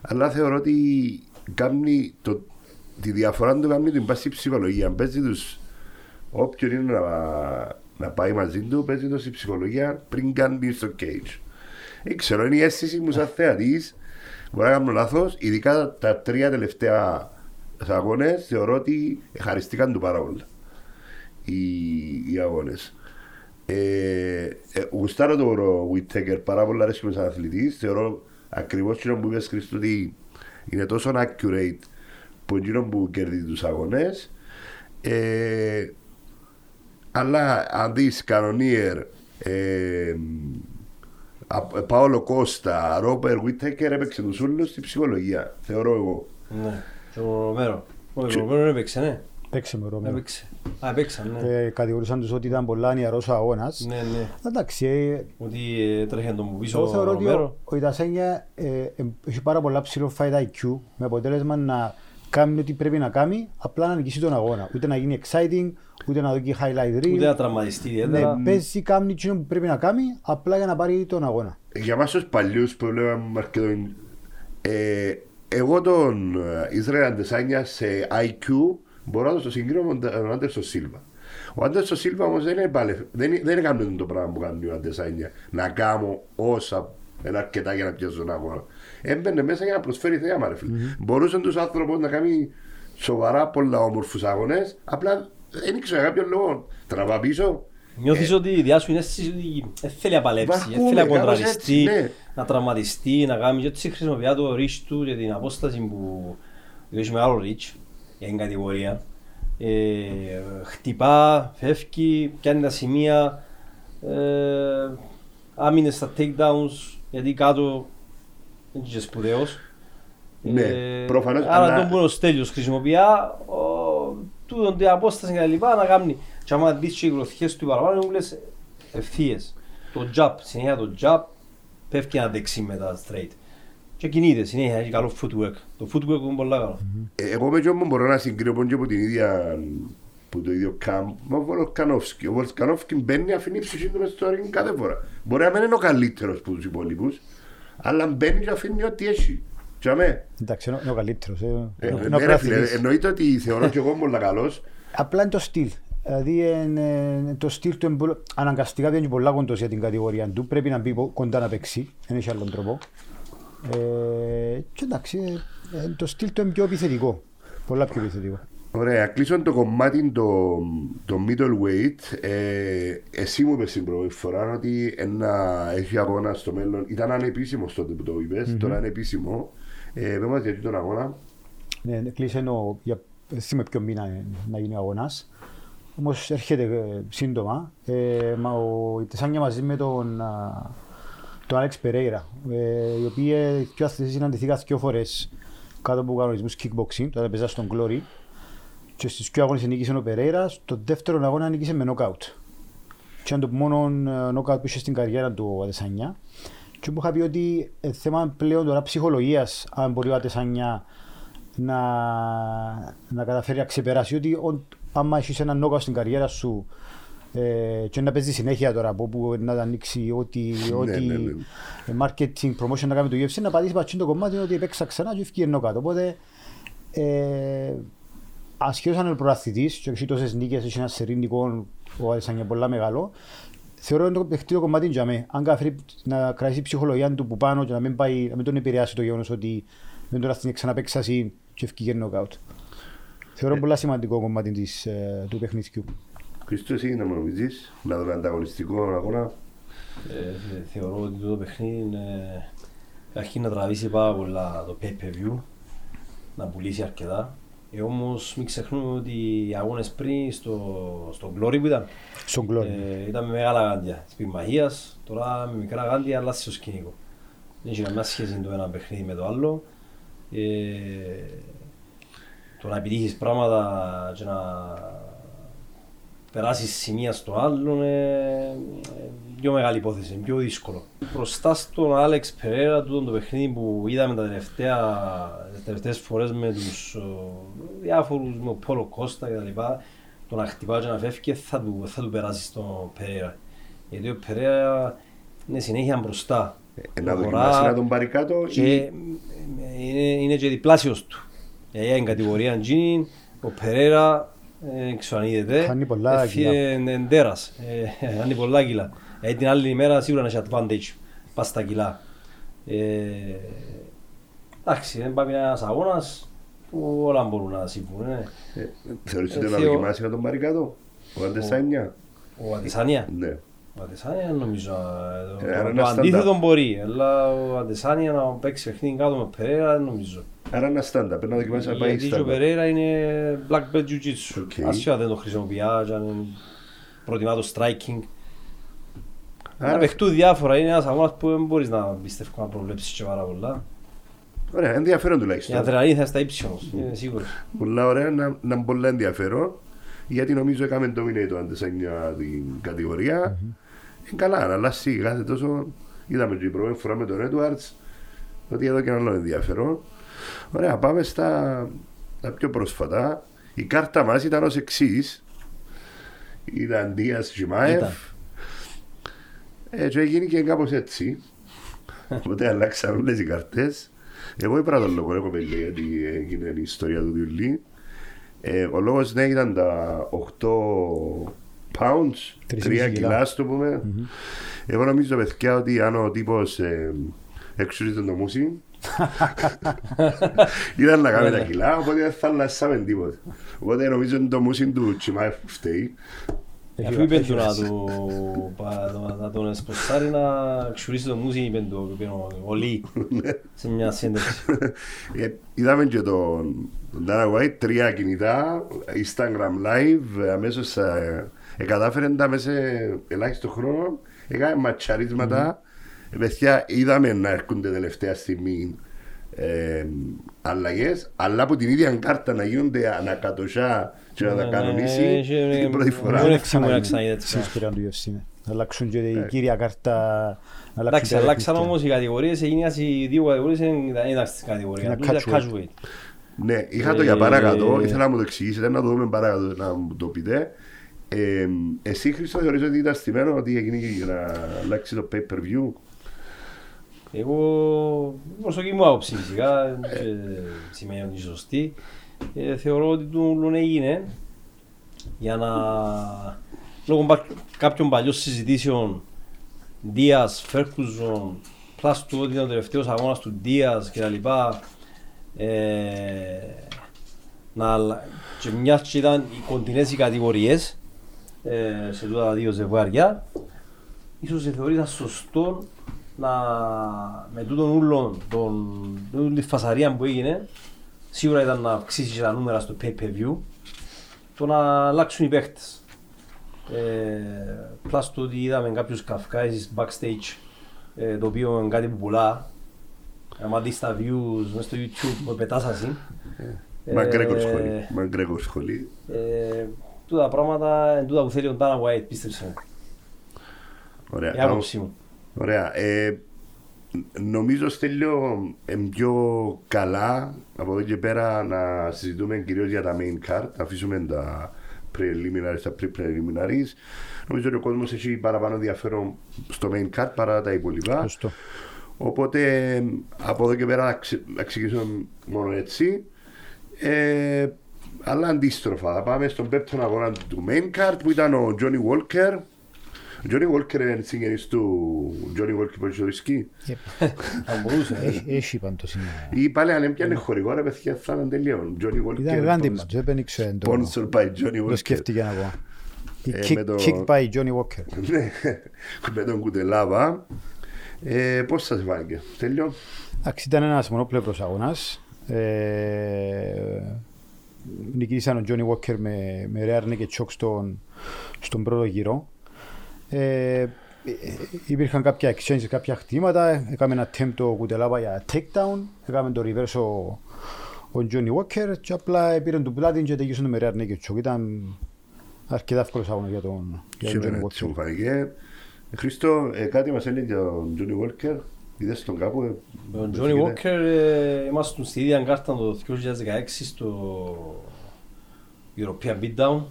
αλλά θεωρώ ότι κάνει το, τη διαφορά του κάνει την πάση ψυχολογία. Παίζει τους όποιον είναι να, να πάει μαζί του, παίζει το στη ψυχολογία πριν κάνει στο cage. Δεν ξέρω, είναι η αίσθηση μου σαν θεατής, μπορεί να κάνω λάθος, ειδικά τα τρία τελευταία αγώνες θεωρώ ότι χαριστήκαν του πάρα πολλά οι, οι αγώνες. Ε, ε, γουστάρω το Whittaker πάρα πολλά αρέσει με σαν αθλητής, θεωρώ ακριβώς εκείνο που είπες Χρήστο ότι είναι τόσο accurate που εκείνο που κερδίζει τους αγώνες ε, αλλά αν δεις κανονίερ ε, Α- Πάολο Κώστα, Ρόπερ Βίτεκερ έπαιξε τους όλους στη ψυχολογία, θεωρώ εγώ. Ναι, και ο Ρομέρο. Ο Και- Ρομέρο έπαιξε, ναι. Παίξε με Ρομέρο. Έπαιξε. Α, έπαιξαν, ναι. Ε, κατηγορούσαν τους ότι ήταν πολλά νιαρός αγώνας. Ναι, ναι. Εντάξει, ε, Ότι ε, τρέχει τον που πίσω Εγώ ο θεωρώ ότι Ρομέρο. ο, ο Ιτασένια ε, ε, έχει πάρα πολλά ψηλό fight IQ με αποτέλεσμα να κάνει ό,τι πρέπει να κάνει, απλά να νικήσει τον αγώνα. Ούτε να γίνει exciting, ούτε να δει highlight reel. Ούτε να τραυματιστεί ιδιαίτερα. Ναι, παίζει, κάνει εκείνο που πρέπει να κάνει, απλά για να πάρει τον αγώνα. Για μας τους παλιούς που βλέπαμε Μαρκεδόν, ε, εγώ τον ε, Ισραήλ Αντεσάνια σε IQ μπορώ να το συγκρίνω με τον Άντερσο Σίλβα. Ο Άντερσο Σίλβα όμως δεν, είναι πάλι, δεν, δεν έκανε το πράγμα που κάνει ο Αντεσάνια να κάνω όσα είναι αρκετά για να πιάσω τον αγώνα. Έμπαινε μέσα για να προσφέρει θέαμα ρε φίλε. Μπορούσε τους άνθρωπους να κάνει σοβαρά πολλά όμορφους αγώνες, απλά δεν ήξερα για κάποιον λόγο. Τραβά πίσω, Νιώθεις ότι η ιδέα σου είναι αίσθηση ότι δεν θέλει να παλέψει, δεν Βαρκούμε, θέλει να κάπως κοντραριστεί, έτσι, ναι. να τραυματιστεί, να κάνει και έτσι χρησιμοποιεί το reach του και την απόσταση που έχει μεγάλο reach για την κατηγορία. Ε, χτυπά, φεύγει, πιάνει τα σημεία, ε, άμυνες στα takedowns, γιατί κάτω δεν είναι και σπουδαίος. Ναι, προφανώς, Άρα αλλά- τον που ο Στέλιος χρησιμοποιεί, ο- τούτον την απόσταση και τα λοιπά να κάνει. Και άμα δεις και οι γροθιές του παραπάνω, μου λες ευθείες. Το jab, συνέχεια το jab, πέφτει ένα δεξί μετά straight. Και κινείται συνέχεια, έχει καλό footwork. Το footwork είναι πολύ καλό. Ε, Εγώ με ποιον μπορώ να συγκρίνω πον και από την ίδια που το ίδιο κάμπ με ο Βολκανόφσκι. Ο Βολκανόφσκι μπαίνει αφήνει ψυχή του μες στο ring κάθε φορά. Μπορεί να μην είναι ο καλύτερος από τους υπόλοιπους, αλλά μπαίνει και αφήνει ό,τι έχει. Και αμέ. Εντάξει, είναι ο καλύτερος. ε, Ε, είναι ο ναι, ρε φίλε, πρωταθλητής. εννοείται ότι θεωρώ και εγώ πολύ καλός. Απλά είναι το στυλ. Δηλαδή είναι, το στυλ του είναι πολύ- αναγκαστικά δεν είναι πολλά κοντός για την κατηγορία του. Πρέπει να μπει πο- κοντά να παίξει. Δεν έχει άλλον τρόπο. Ε, και εντάξει, ε, ε, το στυλ του είναι πιο επιθετικό. Πολλά πιο επιθετικό. Ωραία, κλείσω το κομμάτι το, το middleweight. Ε, εσύ μου είπες την πρώτη φορά ότι ένα έχει αγώνα στο μέλλον. Ήταν ανεπίσημος τότε που το είπες, τώρα είναι επίσημο. Ε, πες μας γιατί τον αγώνα. Ναι, ναι, κλείσε ο, για θυμάμαι ποιο μήνα ε, να γίνει ο αγώνας. Όμως έρχεται ε, σύντομα. Ε, μα ο Τεσάνια μαζί με τον, α, τον Άλεξ Περέιρα, ε, οι οποίοι ε, πιο αθλητές συναντηθήκαν δύο φορές κάτω από κανονισμούς kickboxing, τότε παίζα στον Glory και στις δύο αγώνες νίκησε ο Περέιρα, στο δεύτερο αγώνα νίκησε με knockout. Και ήταν το μόνο ε, knockout που είχε στην καριέρα του ο Αδεσανιά. Και μου είχα πει ότι ε, θέμα πλέον τώρα ψυχολογίας, αν μπορεί ο Αδεσανιά να, να καταφέρει να ξεπεράσει ότι ο, άμα έχεις ένα knockout στην καριέρα σου ε, και να παίζει συνέχεια τώρα από όπου να τα ανοίξει ό,τι, ό,τι ναι, ναι. ε, marketing promotion να κάνει το UFC να πατήσει πατσίν το κομμάτι ότι παίξα ξανά και ευκεί ενώ κάτω. Οπότε ε, ασχέτως αν είναι προαθλητής και έχει τόσες νίκες, έχει ένα σερίνικο ο Αδεσάνια πολλά μεγάλο θεωρώ ότι το παιχτεί το κομμάτι για μέ. Αν καταφέρει να κρατήσει η ψυχολογία του που πάνω και να μην, πάει, να μην τον επηρεάσει το γεγονός ότι δεν τώρα στην ξαναπέξαση και ευκήγε νοκάουτ. Θεωρώ πολύ σημαντικό κομμάτι της, ε, του παιχνιδιού. Χριστός, εσύ να μου νομίζεις, να δούμε ανταγωνιστικό αγώνα. Ε, θεωρώ ότι το παιχνίδι είναι αρχή να τραβήσει πάρα πολλά το pay per view, να πουλήσει αρκετά. Ε, όμως μην ξεχνούμε ότι οι αγώνες πριν στο, στο Glory που ήταν, Στον Glory. ε, ήταν με μεγάλα γάντια της πυγμαχίας, τώρα με μικρά γάντια αλλάζει το σκηνικό. Δεν έχει καμιά σχέση το ένα παιχνίδι με το άλλο. Ε, το να επιτύχεις πράγματα και να περάσεις σημεία στο άλλο είναι ε, πιο μεγάλη υπόθεση, είναι πιο δύσκολο. Μπροστά στον Άλεξ Περέρα, τούτο το παιχνίδι που είδαμε τα τελευταία, τις τελευταίες φορές με τους ε, διάφορους, με ο Πόλο Κώστα κτλ. Το να χτυπά και να φεύγει θα του, θα του περάσει στον Περέρα. Γιατί ο Περέρα είναι συνέχεια μπροστά. Ε, να Προχωρά δοκιμάσει να τον πάρει κάτω και ή ε, είναι, είναι και διπλάσιος του. Γιατί είναι κατηγορία Τζίνιν, ο Περέρα, ε, δεν ξέρω αν είδετε, Χάνει πολλά έφυγε εντέρας, ε, χάνει πολλά κιλά. Ε, την άλλη ημέρα σίγουρα να έχει advantage, πας στα κιλά. Ε, εντάξει, δεν πάει ένας αγώνας που όλα μπορούν να συμβούν. Ε. Ε, Θεωρείς Ε, ότι να Θεό- δοκιμάσεις να τον πάρει κάτω. Ο Αντεσάνια; Ο Αντεσάνια, Ναι. ο Αντεσάνια νομίζω, ε, το- Ε, άρα το, είναι το στάνταρ. αντίθετο μπορεί, αλλά ο Αντεσάνια να παίξει παιχνίδι κάτω με Περέρα δεν νομίζω. Άρα ένα στάντα, πρέπει να δοκιμάσεις να πάει Γιατί και ο στάντα. Περέρα είναι black belt jiu-jitsu. Οκ. Ασχέτω δεν το χρησιμοποιεί, αν προτιμά το striking. Να Άρα, παιχτούν διάφορα, είναι ένας αγώνας που δεν μπορείς να πιστεύω να προβλέψεις και πάρα πολλά. ωραία, ενδιαφέρον Η τουλάχιστον. αδρεναλίνη θα είναι στα ύψη όμως, είναι σίγουρος. Πολλά ωραία, να, να είναι πολύ ενδιαφέρον. Γιατί νομίζω έκαμε dominate το Αντεσάνια την κατηγορία. Είναι καλά, να αλλάξει κάθε τόσο. Είδαμε και την πρώτη φορά με τον Edwards ότι εδώ και ένα άλλο ενδιαφέρον. Ωραία, πάμε στα, τα πιο πρόσφατα. Η κάρτα μας ήταν ως εξής. Ήταν Δίας Τζιμάεφ. Ήταν. Ε, και έγινε και κάπως έτσι. Οπότε αλλάξαν όλες οι καρτές. Εγώ είπα τον λόγο, έχω πει γιατί έγινε η ιστορία του Διουλή. Ε, ο λόγος ναι ήταν τα 8 pounds, Τρεις 3 κιλά. κιλάς, ας το πούμε. Εγώ νομίζω παιδιά ότι αν ο τύπος ε, εξούριζε το μουσι ήταν να κάνει Ναι, τα ναι. κιλά, οπότε δεν θα αλλάσαμε τίποτα. Οπότε νομίζω ότι το μουσι του Τσιμάεφ που φταίει. Αφού είπε του να του πα- το- να τον εσποσάρει να ξουρίσει το μουσι, είπε του είπε ο- ο Λί σε μια σύνδεση. Ε, Είδαμε και τον τον Dana White, τρία κινητά, Instagram live, ε, αμέσως ε, ε, κατάφερε τα μέσα σε ελάχιστο χρόνο, έκανε ματσαρίσματα. Ε, παιδιά, είδαμε να έρχονται τελευταία στιγμή ε, αλλαγές, αλλά από την ίδια κάρτα να γίνονται ανακατοσιά και να τα Ναι, κανονίσει ναι, ναι, την πρώτη ναι, φορά. ναι, Ξεμού να ξαναείδε έτσι. Στην ιστορία του UFC. ναι. Να αλλάξουν και η κύρια κάρτα. να αλλάξουν Εντάξει, τα αλλάξαν παιχνίδια. όμως οι κατηγορίες, έγινε οι δύο κατηγορίες δεν ήταν στην κατηγορία. Είναι Τους ήταν catchweight. catchweight. Ναι, είχα το για παρακάτω, Ε, ήθελα να μου το εξηγήσετε, να το δούμε παρακάτω, να μου το πείτε. Ε, εσύ Χρήστο θεωρείς ότι ήταν στημένο ότι έγινε και για να αλλάξει το pay per view. Εγώ, η προσωπική μου άποψη φυσικά, δεν σημαίνει ότι είναι σωστή. Ε, θεωρώ ότι το ούλον έγινε για να, λόγω πα- κάποιων παλιών συζητήσεων Δίας, Φέρκουζον, πλάς του ότι ήταν ο τελευταίος αγώνας του Δίας κτλ. Ε, να, αλλα- και μιας και ήταν οι κοντινές οι κατηγορίες ε, σε τούτα τα δύο ζευγάρια, ίσως θεωρήσα σωστό να με τούτον ούλον, τον, τούτον τη φασαρία που έγινε, σίγουρα ήταν να αυξήσεις και τα νούμερα στο pay per view, το να αλλάξουν οι παίχτες. Ε, πλάς το ότι είδαμε κάποιους καυκάισεις backstage, ε, το οποίο είναι κάτι που πουλά, άμα δεις τα views μέσα στο YouTube που πετάς ασύ. Μαγκρέκορ Ε, σχολή. Μαγκρέκορ σχολή. Ε, τούτα πράγματα είναι τούτα που θέλει ο Ντάνα White, πίστεψε με. Ωραία. Η άποψή μου. Ωραία. Ε, νομίζω στέλνω ε, πιο καλά από εδώ και πέρα να συζητούμε κυρίως για τα main card, να αφήσουμε τα preliminaries, τα pre-preliminaries. Νομίζω ότι ο κόσμος έχει παραπάνω ενδιαφέρον στο main card παρά τα υπόλοιπα. Σωστό. Οπότε ε, από εδώ και πέρα να ξε- να ξεκινήσουμε μόνο έτσι. Ε, αλλά αντίστροφα, θα πάμε στον πέπτον αγώνα του main card που ήταν ο Johnny Walker. Ο Johnny Walker είναι συγγενής του Johnny Walker που έχει το ρισκί. Θα μπορούσε. ε. Έχει- Έχει πάντως είναι. Ή πάλι αν έπιανε χορηγό ρε παιδιά θα ήταν τελείως. Johnny Walker. Ήταν γάντι πάντως, δεν ήξερε το. Sponsored by Johnny Το Walker. σκέφτηκε να πω. Η Ε, kick- με το- Kicked by Johnny Walker. Ναι, με τον Κουτελάβα. Ε, πώς σας φάνηκε, τέλειο. Εντάξει, ήταν ένας μονόπλευρος αγώνας. Ε, νικήσαν ο Johnny Walker με, με rear naked choke στον, στον πρώτο γύρο. Ε, ε, υπήρχαν κάποια exchanges, κάποια χτήματα. Έκαμε ένα attempt το Κουτελάβα για takedown. Έκαμε το reverse ο, ο Johnny Walker και απλά πήραν του πλάτη και τελείωσαν με rear naked choke. Ήταν αρκετά εύκολος αγώνας για τον, για Και τον Johnny εμένα έτσι μου Walker. φάνηκε. Ε, Χρήστο, ε, κάτι μας έλεγε για τον Johnny Walker. Είδες τον κάπου. ε, Με τον δεν Johnny φύγεται. Walker ε, ήμασταν στη ίδια κάρτα το 2016 στο European Beatdown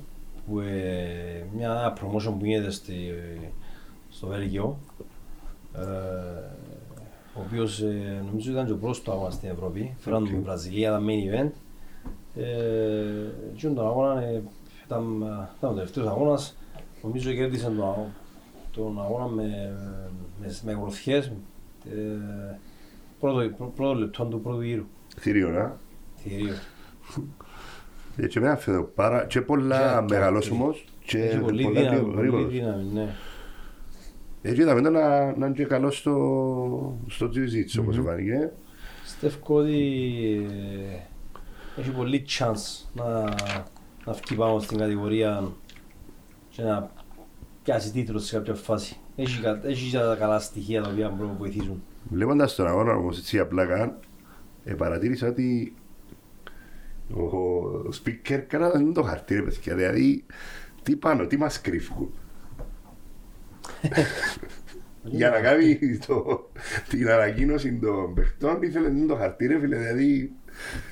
που ε, μια promotion που γίνεται στη, στο Βέλγιο ε, ο οποίος ε, νομίζω ήταν και ο πρώτος του αγώνα στην Ευρώπη φέραν Οκ. τον Βραζιλία, τα main event ε, και τον αγώνα ε, ήταν, ήταν ο τελευταίος αγώνας νομίζω κέρδισε τον, αγώ- τον αγώνα με, με, με γροθιές ε, πρώτο, πρω- πρώτο λεπτό του πρώτου γύρου Θηρίο, να. θηρίου. Ε, Και εμένα φαίνεται πάρα και πολλά Και- μεγάλος όμως. Και Έχει πολύ πολλά δύναμη, πιο πολύ γρήγορος. δύναμη, ναι. Έτσι είδαμε τον να, να είναι και καλός στο, στο jiu-jitsu όπως φάνηκε. Πιστεύω ότι ε, έχει πολύ chance να, να βγει πάνω στην κατηγορία και να πιάσει τίτλο σε κάποια φάση. Έχει, κα- έχει και τα καλά στοιχεία τα οποία μπορούν να βοηθήσουν. Βλέποντας τον αγώνα όμως έτσι απλά καν, ε, παρατήρησα ότι ο, ο speaker κάνα δεν είναι το χαρτί ρε παιδιά, δηλαδή τι πάνω, τι μας κρύφουν. Για να κάνει το, την ανακοίνωση των παιχτών ήθελε να είναι το χαρτί ρε φίλε, δηλαδή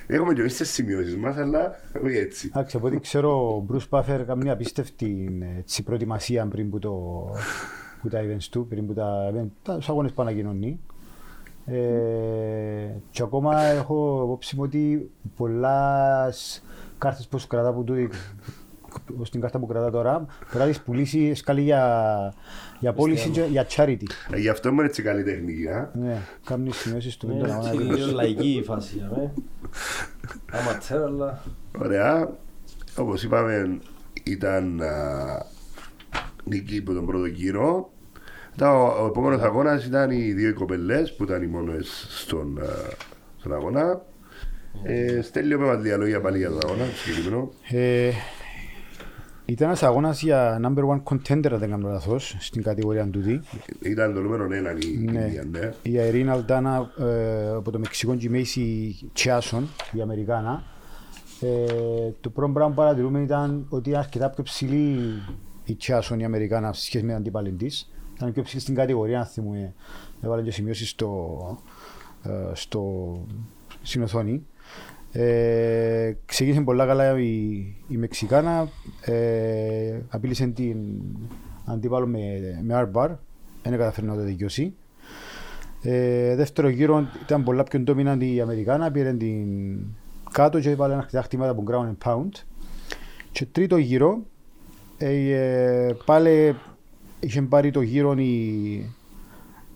έχουμε και εμείς τις σημειώσεις μας αλλά όχι έτσι. Εντάξει, από ό,τι ξέρω, ο Bruce Buffer έκανε μια απίστευτη ε, έτσι, προετοιμασία πριν που, το, που τα events του, πριν που τα, event- τα τους αγώνες που ανακοινώνει. Ε, και ακόμα έχω υπόψη μου ότι πολλάς σ- κάρτες που σου κρατά που του, όπως την κάρτα που κρατά τώρα, μπορεί να τις πουλήσει σκάλι για, για πώληση και για charity. Ε, Γι' αυτό είναι έτσι καλή τεχνική. Α. Ναι, κάνουν τις σημειώσεις του πριν τον Είναι αγώνα. έτσι λίγο λαϊκή η φάση για μέ. Αματέρ, αλλά Ωραία. Όπως είπαμε ήταν α, νίκη από τον πρώτο γύρο. Μετά ο, ο επόμενος αγώνας ήταν οι δύο οι κοπελές που ήταν οι μόνες στον, α, στον αγώνα. Ε, Στέλιο με μας λίγα λόγια πάλι για τον αγώνα, το συγκεκριμένο. Ε, ήταν ένας αγώνας για number one contender, αν δεν κάνω λάθος, στην κατηγορία τούτη. Ήταν το νούμερο ένα η Ναι. Ινδία, ναι. Η Αερίνα Αλτάνα ε, από το Μεξικό και η Μέισι Τσιάσον, η Αμερικάνα. Ε, το πρώτο πράγμα που παρατηρούμε ήταν ότι ήταν αρκετά πιο ψηλή η Τσιάσον, η Αμερικάνα, σε σχέση με την αντίπαλη της. Ήταν πιο ψηλή στην κατηγορία, αν θυμούμε. Έβαλε και σημειώσεις στο, ε, στο, στην οθόνη. Ε, ξεκίνησε πολλά καλά η, η Μεξικάνα. Ε, απείλησε την αντίπαλο με, με R-bar. Δεν καταφέρει να το δικαιώσει. Ε, δεύτερο γύρο ήταν πολλά πιο dominant η Αμερικάνα, πήρε την κάτω και έβαλε αρκετά χτήματα από ground and pound. Και τρίτο γύρο, ε, ε, πάλι είχε πάρει το γύρο η,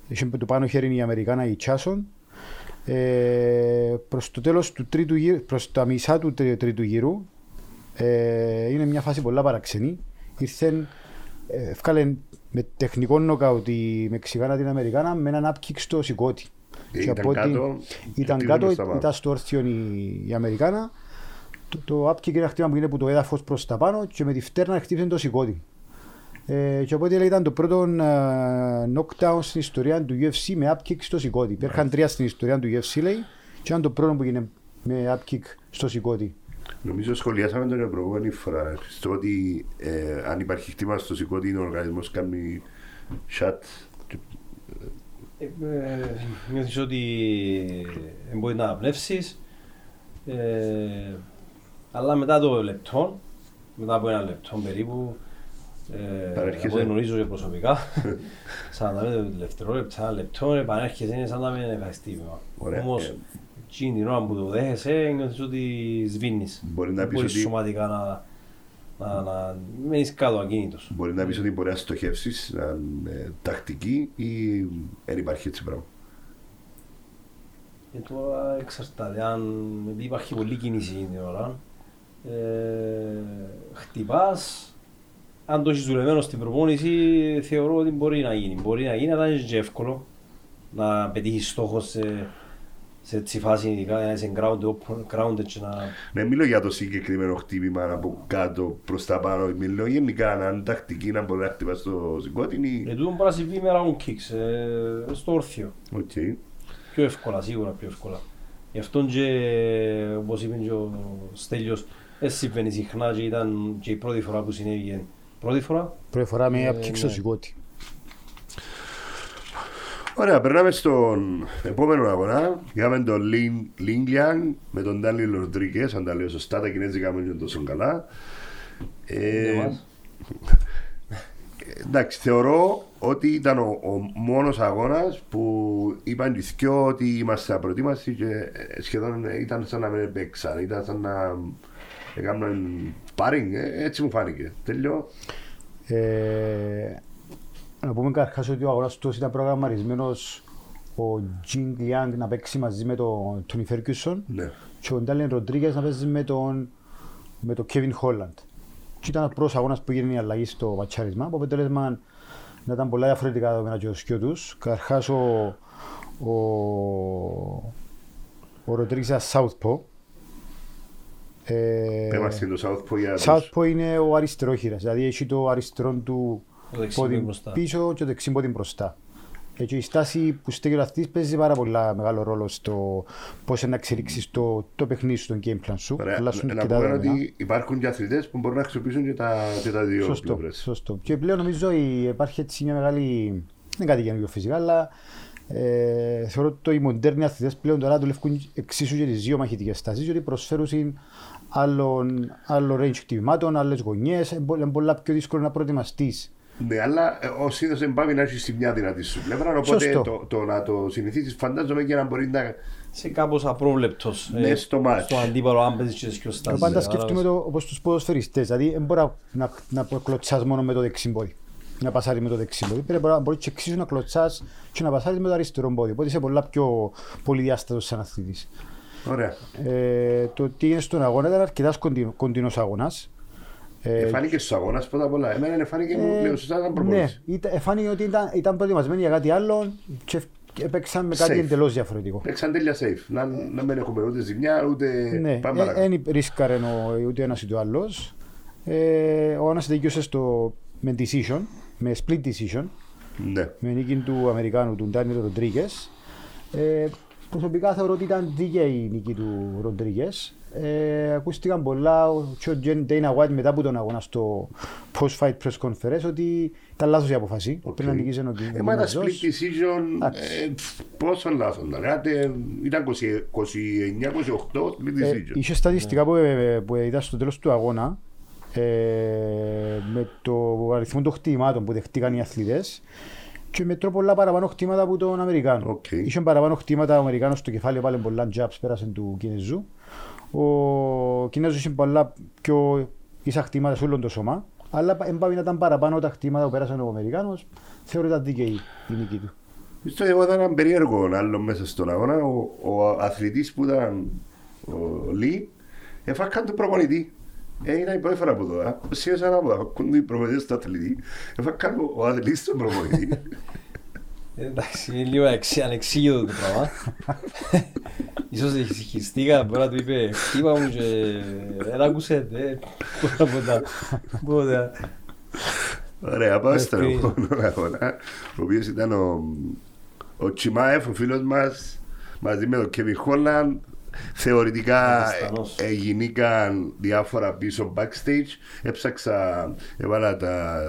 είχε το πάνω χέρι η Αμερικάνα η Τσάσον. Ε, προς το τέλος του τρίτου γύρου, προς τα μισά του τρί- τρίτου γύρου, ε, είναι μια φάση πολλά παραξενή. Ήρθε, ε, έφκαλε με τεχνικό νοκάουτ η Μεξικάνα την Αμερικάνα με έναν upkick στο σηκώτη. Ε, Και ήταν από ό,τι- κάτω και ήταν χτύπησε κάτω, προς τα πάνω. ήταν στο όρθιο η, η Αμερικάνα. Το, το upkick είναι ένα χτύπημα που είναι από το έδαφος προς τα πάνω και με τη φτέρνα χτύπησε το σηκώτη. Ε, και οπότε ήταν το πρώτο ε, knockdown στην ιστορία του UFC με upkick στο σηκώτη. Υπήρχαν τρία στην ιστορία του UFC λέει και ήταν το πρώτο που έγινε με upkick στο σηκώτη. Νομίζω σχολιάσαμε τον προηγούμενη φορά στο ότι ε, αν υπάρχει χτύπημα στο σηκώτη ο οργανισμός κάνει shut. Ε, ε, Νιώθεις ότι ε, μπορεί να αναπνεύσεις ε, αλλά μετά το λεπτό, μετά από ένα λεπτό περίπου ε, Παρέρχεσαι. από ό,τι γνωρίζω και προσωπικά 45 δευτερόλεπτα, ένα λεπτό επανέρχεσαι είναι σαν να μην είναι χτύπημα. Ωραία. Όμως Ε. εκείνη την ώρα που το δέχεσαι νιώθεις ότι σβήνεις. Μπορεί να Δεν πεις μπορείς ότι- σωματικά να, να, να μένεις κάτω ακίνητος. Μπορεί να πεις ότι μπορεί να στοχεύσεις να είναι τακτική ή δεν υπάρχει έτσι πράγμα. Και τώρα εξαρτάται αν επειδή υπάρχει πολλή κίνηση εκείνη την ώρα. Ε, χτυπάς, αν το έχεις δουλεμένο στην προπόνηση, θεωρώ ότι μπορεί να γίνει. Μπορεί να γίνει, αλλά δεν είναι και εύκολο να πετύχεις στόχο σε, σε έτσι φάση, ειδικά να είσαι grounded, grounded και να... Ναι, μιλώ για το συγκεκριμένο χτύπημα από κάτω προς τα πάνω. Μιλώ γενικά να είναι τακτική να μπορεί να χτυπάς στο σηκώτη. Ε, τούτο μπορεί να συμβεί με round kicks, ε, στο όρθιο. Οκ. Πιο εύκολα, σίγουρα πιο εύκολα. Γι' αυτόν και, όπως είπε και ο Στέλιος, δεν συμβαίνει συχνά και ήταν και η πρώτη φορά που συνέβη. Πρώτη φορά, Πρώτη φορά με Ε, upkick στο ναι. συκώτι. Ωραία, περνάμε στον επόμενο αγώνα. Είχαμε τον Λιν Λιάν με τον Ντάνιελ Ροντρίγκεζ. Αν τα λέω σωστά, τα κινέζικα μου είναι τόσο καλά. Ε, δεν μας. εντάξει, θεωρώ ότι ήταν ο, ο μόνος αγώνας που είπαν οι δυο ότι είμαστε απροετοίμαστοι και ε, σχεδόν ήταν σαν να μην παίξαν. Ήταν σαν να έκαναν πάρινγκ. έτσι μου φάνηκε. Τέλειο. Ε, να πούμε καταρχάς ότι ο αγώνας αυτός ήταν προγραμματισμένος ο Τζιν Λιάνγκ να παίξει μαζί με τον Τόνι Φέρκιουσον Ναι. και ο Ντάλεν Ροντρίγκες να παίζει με τον, με τον Κέβιν Χόλαντ. Και ήταν ο πρώτος αγώνας που έγινε η αλλαγή στο ματσάρισμα, που αποτέλεσμα να ήταν πολλά διαφορετικά δεδομένα και το σκιό τους. Καταρχάς ο, ο, ο Ροντρίγκες ήταν Southpaw. Ε, Πέμαστε το Southpaw για τους- Southpaw είναι ο αριστερόχειρας, δηλαδή έχει το αριστερό του Το δεξί πόδι πόδι μπροστά. πίσω και το δεξί πόδι μπροστά. Ε, Και η στάση που στέκει ο αθλητής παίζει πάρα πολλά μεγάλο ρόλο στο πώς να εξελίξεις το, το παιχνίδι σου, τον game plan σου. Ωραία. Αλλάσουν Να και τα πούμε δεδομένα. ότι υπάρχουν και αθλητές που μπορούν να χρησιμοποιήσουν και τα, και τα δύο Σωστό, πλευρές. σωστό. Και πλέον νομίζω η- υπάρχει έτσι μια μεγάλη, δεν είναι κάτι καινούργιο φυσικά, αλλά ε, θεωρώ ότι οι μοντέρνοι αθλητές πλέον τώρα δουλεύουν εξίσου και τις δύο μαχητικές στάσεις, γιατί προσφέρουν άλλον, άλλο range χτυπημάτων, άλλες γωνιές, είναι πο- είναι πολλά πιο δύσκολο να προετοιμαστείς. Ναι, αλλά ε, ο σύνδεσμος δεν πάει να έχει στη μια δυνατή σου πλευρά. Οπότε Σωστό. το, το να το συνηθίσεις, φαντάζομαι και να μπορεί να. σε κάπως απρόβλεπτος Ναι, στο μάτς. στο αντίπαλο αν παίζεις και πιο Εγώ στάσεις. πάντα ε, σκεφτούμε το, όπως τους ποδοσφαιριστές, δηλαδή δεν μπορεί να, να, να κλωτσάς μόνο με το δεξί πόδι. Να πασάρεις με το δεξί πόδι. Πρέπει να μπορείς και εξίσου να κλωτσάς και να πασάρεις με το αριστερό πόδι. Οπότε είσαι πολλά πιο πολυδιάστατος σαν αθλητής. Ωραία. Ε, το τι είναι στον αγώνα ήταν αρκετάς κοντινο, κοντινός αγώνας. Ε, Εφάνηκες στους αγώνας πρώτα απ' όλα. Εμένα εφάνηκε μου ε, λέω σωστά ήταν ναι, προπόνηση. ήταν, εφάνηκε ότι ήταν, ήταν προετοιμασμένοι για κάτι άλλο και και έπαιξαν με κάτι Safe. εντελώς διαφορετικό. Παίξαν τέλεια safe. Να, να μην έχουμε ούτε ζημιά ούτε. Ναι, Πάμε παρακάτω. δεν ρίσκαρε ο- ούτε ένας ούτε ο άλλος. Ε, ο ένας τέλειωσε στο, με decision, με split decision, Ναι. με νίκη του Αμερικάνου, του Ντάνιελ Ροντρίγκες. Ε, προσωπικά θεωρώ ότι ήταν δίκαιη η νίκη του Ροντρίγκες. Ε, ακούστηκαν πολλά ο- και ο Τζεν Dana White μετά από τον αγώνα στο post-fight press conference ότι ήταν λάθος η απόφαση. Οκ. Πριν να νικήσει ο Ε, μα ήταν Κινέζος. split decision. Εντάξει. Ε, πφ, πόσο λάθος ήταν. Άτε, Ήταν 29-28 split Ε, decision. είχε στατιστικά που, ε, που είδα στο τέλος του αγώνα ε, με το αριθμό των χτυπημάτων που δεχτήκαν οι αθλητές και με τρόπο πολλά παραπάνω χτυπήματα από τον Αμερικάνο. Οκ. Είχε παραπάνω χτυπήματα ο Αμερικάνος στο κεφάλι, πάλι πολλά jabs πέρασε του Κινέζου. Ο Κινέζος είχε πολλά πιο ίσα χτυπήματα σε όλο το σώμα. Αλλά εμπάβει να ήταν παραπάνω τα χτήματα που πέρασε ο Αμερικάνος. Θεωρώ ήταν δίκαιη η νίκη του. Στο εγώ ήταν ένα περίεργο άλλο μέσα στον αγώνα. Ο, ο αθλητής που ήταν ο Λί έφακαν τον προπονητή. Ε, ήταν η πρώτη φορά που το δω. Σίγουρα να πω, ακούν οι προπονητές του αθλητή. Έφακαν ο- ο αθλητής τον προπονητή. Ε, Εντάξει, είναι λίγο εξ- ανεξήγητο το πράγμα. Ίσως ησυχιστήκα, μπορεί να του είπε χτύπα μου και δεν άκουσε, δεν μπορώ να πω τα- πω τα- Ωραία, πάμε στον Ευκαιρία. επόμενο αγώνα. Ο οποίος ήταν ο, ο Τσιμάεφ, ο φίλος μας, μαζί με τον Κέβιν Χόλαν. Θεωρητικά Πακιστανός. ε, ε, γινήκαν διάφορα πίσω backstage. Έψαξα, έβαλα τα,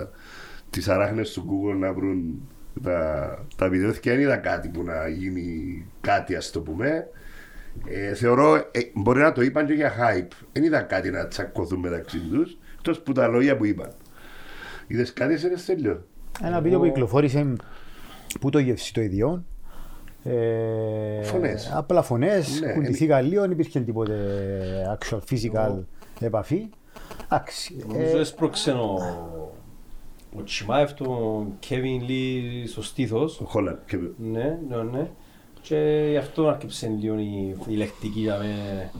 τις αράχνες του Google να βρουν τα, τα βίντεο και δεν είδα κάτι που να γίνει κάτι ας το πούμε. Ε, θεωρώ, ε, μπορεί να το είπαν και για hype. Δεν είδα κάτι να τσακωθούν μεταξύ τους, εκτός που τα λόγια που είπαν. Είδες κάτι σε Στέλιο; Ένα βίντεο που κυκλοφόρησε που το γεύση το ίδιο. Ε, Φωνές. Απλά φωνές, Ναι, κουντηθήκα λίγο, δεν υπήρχε τίποτε actual physical επαφή. Εντάξει. Νομίζω ε, έσπρωξε ο, ο Τσιμάεφ τον Κέβιν Λί στο στήθος. Ο Χόλαν. Και... Ναι, ναι, ναι. Και γι' αυτό άρχισε λίγο η, η λεκτική για με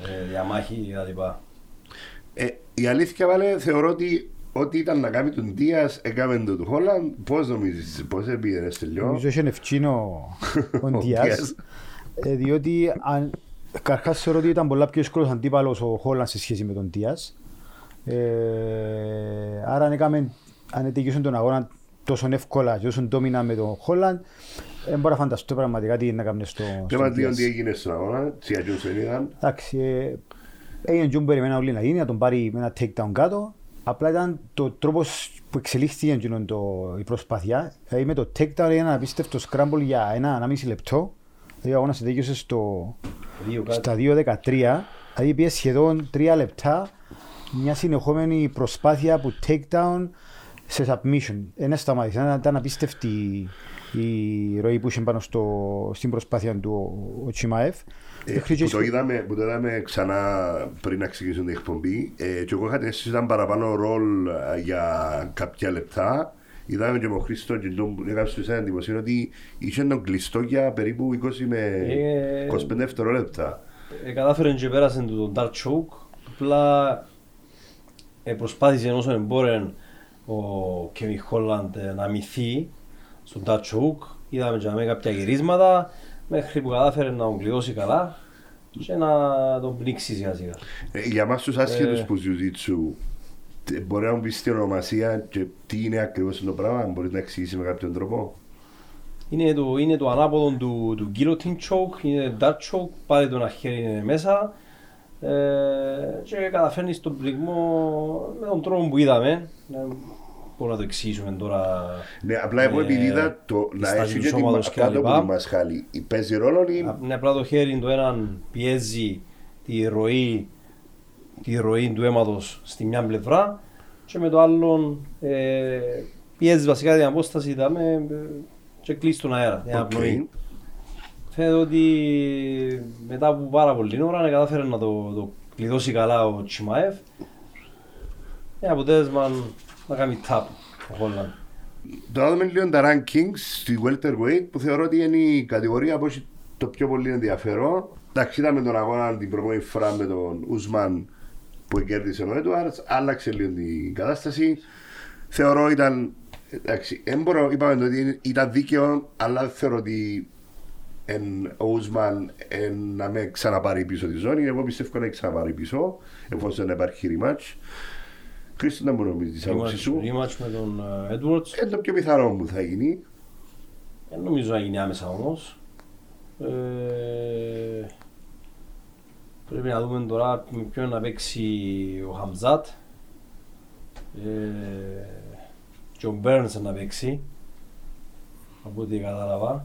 ε, διαμάχη και τα λοιπά. Ε, η αλήθεια βάλε, θεωρώ ότι ό,τι ήταν να κάνει τον Δίας έκαμε το του Χόλαν. Πώς νομίζεις, πώς έπιε Στέλιο. Νομίζω είχε ευκίνο ο Ο Ντιάς. Ντιάς. ε, διότι αν, καρχάς θεωρώ ότι ήταν πολλά πιο δύσκολος αντίπαλος ο Χόλαν σε σχέση με τον Ντιάς. Ε, άρα αν έκαμε, αν τελειώσουν τον αγώνα τόσο εύκολα και τόσο ντόμινα με τον Χόλαν, δεν μπορώ να φανταστώ πραγματικά τι είναι να κάνει στο, Και στον μας δίνουν Diaz. τι έγινε στον αγώνα, τι αγιούς δεν είδαν. Εντάξει, ε, έγινε και περιμένα όλοι να γίνει, να τον πάρει με ένα take down κάτω. Απλά ήταν το τρόπος που εξελίχθηκε εκείνο το, η προσπάθεια. Δηλαδή με το take down έγινε ένα απίστευτο scramble για ένα, ένα μισή λεπτό. Δηλαδή ο αγώνας τελείωσε στο, Δύο κάτι. στα 2.13. Δηλαδή πήγε σχεδόν τρία λεπτά μια συνεχόμενη προσπάθεια που take down σε submission. Ένα σταμάτησε. Ήταν, ήταν απίστευτη η ροή που είχε πάνω στο, στην προσπάθεια του ο, ο Τσιμάεφ. Ε, Μέχρι και που, το στο- είδαμε, που το είδαμε ξανά πριν να ξεκινήσουν την εκπομπή ε, και εγώ είχα την αίσθηση ότι ήταν παραπάνω ρολ ε, για κάποια λεπτά είδαμε και με τον Χρήστο και τον που έκαμε στους εντυπωσία ότι είχε τον κλειστό για περίπου 20 με Ε, 25 δευτερόλεπτα Ε, κατάφερε και πέρασε του τον Dark Choke. Απλά ε, προσπάθησε όσο εμπόρε ο Kevin Holland ε, να μυθεί στον Dark Choke. Είδαμε και με κάποια γυρίσματα μέχρι που κατάφερε να τον κλειώσει καλά και να τον πνίξει σιγά σιγά. ε, για μας τους άσχετους Ε. που ζητήσου μπορεί να μου πεις την ονομασία και τι είναι ακριβώς το πράγμα μπορείς να εξηγήσεις με κάποιον τρόπο; Είναι το, είναι το ανάποδο του, του guillotine choke, είναι dark choke, πάρει το ένα χέρι μέσα ε, και καταφέρνεις στον πληγμό με τον τρόπο που είδαμε. Ε, μπορούμε να το εξηγήσουμε τώρα. Ναι, απλά εγώ Ε, επειδή είδα το να στα έχει και τη σώματος μα- και κάτω τα από λοιπά. τη μασχάλη παίζει ρόλο ή Είναι απλά το χέρι το έναν πιέζει τη ροή, τη ροή του αίματος στη μια πλευρά και με το άλλο ε, πιέζει βασικά την απόσταση είδαμε, ε, και κλείσει τον αέρα, την Οκ. αναπνοή. Φαίνεται ότι μετά από πάρα πολλή ώρα κατάφερε να το, το κλειδώσει καλά ο Τσιμάεφ. Με αποτέλεσμα να κάνει tap ο Χόλαντ. Τώρα δούμε λίγο τα rankings στη welterweight που θεωρώ ότι είναι η κατηγορία που έχει το πιο πολύ ενδιαφέρον. Εντάξει, είδαμε τον αγώνα την προηγούμενη φορά με τον Ουσμάν που κέρδισε ο Έντουαρτς, άλλαξε λίγο την κατάσταση. Θεωρώ ήταν, εντάξει, δεν μπορώ, είπαμε ότι ήταν δίκαιο, αλλά δεν θεωρώ ότι εν, ο Ουσμαν εν, να με ξαναπάρει πίσω τη ζώνη. Εγώ πιστεύω να ξαναπάρει πίσω, εφόσον υπάρχει rematch. Χρήστο, να μου νομίζεις, άποψη σου; Rematch με τον ε, Edwards. Είναι το πιο πιθανό που θα γίνει. Δεν νομίζω να γίνει άμεσα όμως. Ε, πρέπει να δούμε τώρα με ποιον να παίξει ο Χαμζάτ. Ε, και ο Μπέρνς να παίξει. Από ό,τι κατάλαβα.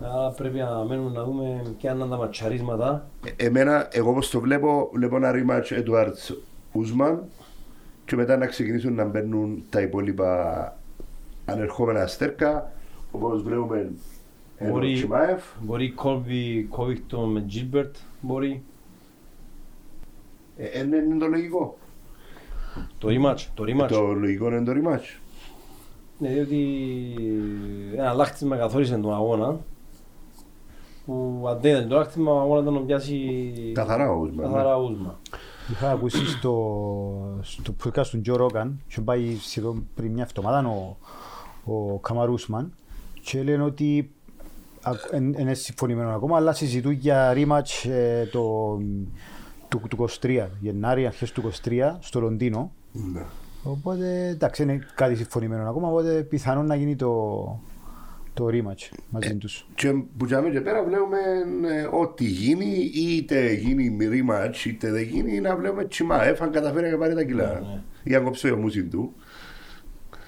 Άρα πρέπει να μένουμε να δούμε ποια είναι τα ματσαρίσματα. Ε, Εμένα, εγώ όπως το βλέπω, βλέπω ένα rematch Edwards Ουσμαν και μετά να ξεκινήσουν να μπαίνουν τα υπόλοιπα ανερχόμενα αστέρκα όπως βλέπουμε ένα Μπορεί- Τσιμάεφ. Μπορεί Κόλβι Κόβικτον με Gilbert. Μπορεί. Ε, ε, ναι, είναι το λογικό. Το rematch. Το rematch. Το λογικό είναι το rematch. Ναι, διότι ένα λάχτισμα καθόρισε τον αγώνα που αν δεν ήταν το λάχτισμα ο αγώνας ήταν να πιάσει Καθαρά ο Ουσμαν. καθαρά ούσμα. Είχα ακούσει στο, στο podcast του Τζο Ρόγκαν, είχε πάει σχεδόν πριν μια εβδομάδα ο, ο Καμαρούσμαν και λένε ότι δεν είναι συμφωνημένο ακόμα, αλλά συζητούν για rematch ε, το, του, του 23, Γενάρη, αρχές του 23, στο Λονδίνο. Ναι. Οπότε εντάξει, είναι κάτι συμφωνημένο ακόμα, οπότε πιθανόν να γίνει το, το rematch μαζί τους. Και που τζάμε και πέρα βλέπουμε ε, ό,τι γίνει, είτε γίνει rematch, είτε δεν γίνει, να βλέπουμε Τσιμάεφ αν καταφέρει να πάρει τα κιλά. Ναι. Ή αν κόψει ο μουσιν του.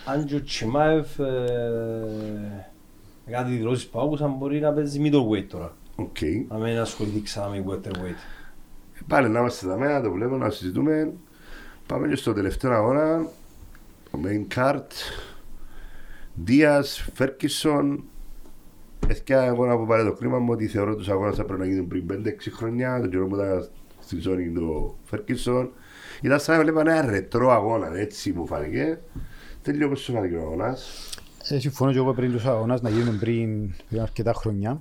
Αν και ο Τσιμάεφ ε, κάτι δηλώσεις που άκουσαν μπορεί να παίζει middleweight τώρα. Οκ. Να μην ασχοληθεί ξανά με welterweight. Πάλι να είμαστε εδώ μένα, το βλέπουμε, να συζητούμε. Πάμε και στο τελευταίο αγώνα. Το main card. Ντίας, Φέργκιουσον. Εθιά εγώ να πω πάρε το κρίμα μου ότι θεωρώ τους αγώνες θα πρέπει να γίνουν πριν 5-6 χρόνια. Το καιρό που ήταν στη ζώνη του Φέργκιουσον. Ήταν σαν να βλέπα ένα ρετρό αγώνα, έτσι μου φάνηκε. Τέλειο όπως σου φάνηκε ο αγώνας. Ε, συμφωνώ και εγώ πριν τους αγώνας να γίνουν πριν, πριν αρκετά χρόνια.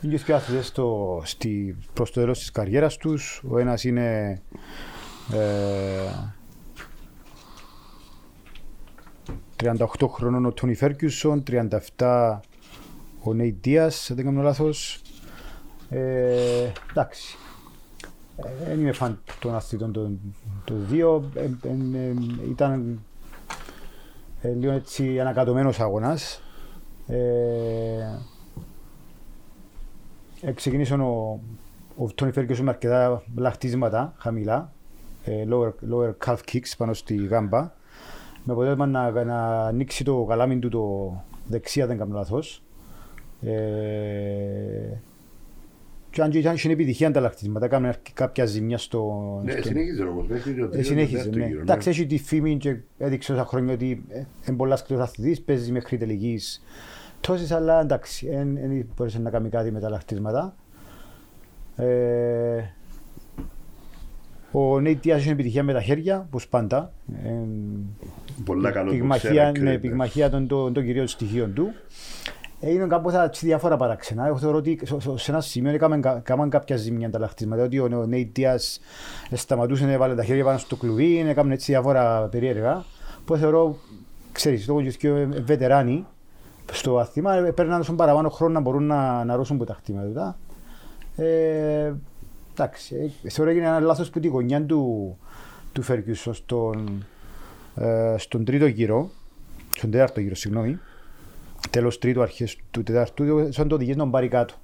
Είναι και δύο αθλητές στο, στη, προς το τέλος της καριέρας τους. Ο ένας είναι ε, 38 χρονών ο Τόνι Φέρκιουσον, 37 ο Νέιτ Δίας, δεν κάνω λάθος. Ε, εντάξει. Ε, Δεν είμαι φαν των αθλητών των, των δύο. Ε, ε, ε, ήταν ε, λίγο έτσι ανακατωμένος αγώνας. Ε, ε, ξεκίνησε ο, ο Τόνι Φέρκιουσον με αρκετά λαχτίσματα χαμηλά. Ε, lower, lower calf kicks πάνω στη γάμπα. Με αποτέλεσμα να, να ανοίξει το καλάμι του το δεξιά, δεν κάνω λάθος. Ε, και αν και ήταν είχε επιτυχία τα λαχτίσματα, έκαμε κάποια ζημιά στο... Ναι, στο- συνέχιζε όμως. μέχρι το ε, τρίτος, συνέχιζε, τέταρτο ναι. γύρο, Εντάξει, έχει τη φήμη και έδειξε όσα χρόνια ότι ε, είναι πολλάς σκληρός αθλητής, παίζει μέχρι τελικής τόσες, αλλά εντάξει, δεν μπορούσε να κάνει κάτι με τα λαχτίσματα. Ε, ο Νέιτ Δίας είχε επιτυχία με τα χέρια, όπως πάντα. Ε, Πολλά καλό πυγμαχία, ναι, πυγμαχία των, των, των κυρίων στοιχείων του. Έγιναν κάπως έτσι διάφορα παράξενα. Εγώ θεωρώ ότι σε- σε- σε ένα σημείο έκαναν, κα- έκαναν κάποια ζημιά τα λαχτίσματα. Ότι ο, ο Νέιτ Δίας σταματούσε να έβαλε τα χέρια πάνω στο κλουβί, έκαναν έτσι διάφορα περίεργα. Που θεωρώ, ξέρεις, λόγω και δύο βετεράνοι στο αθήμα, παίρναν στον παραπάνω χρόνο να μπορούν να, να ρώσουν από τα χτήματα. Ε, εντάξει, ε, θεωρώ έγινε ένα λάθος που τη γωνιά του, του Φέρκιουσον στον, ε, στον τρίτο γύρο, στον τέταρτο γύρο, συγγνώμη, τέλος τρίτου, αρχές του τέταρτου, σαν το οδηγείς να τον πάρει κάτω.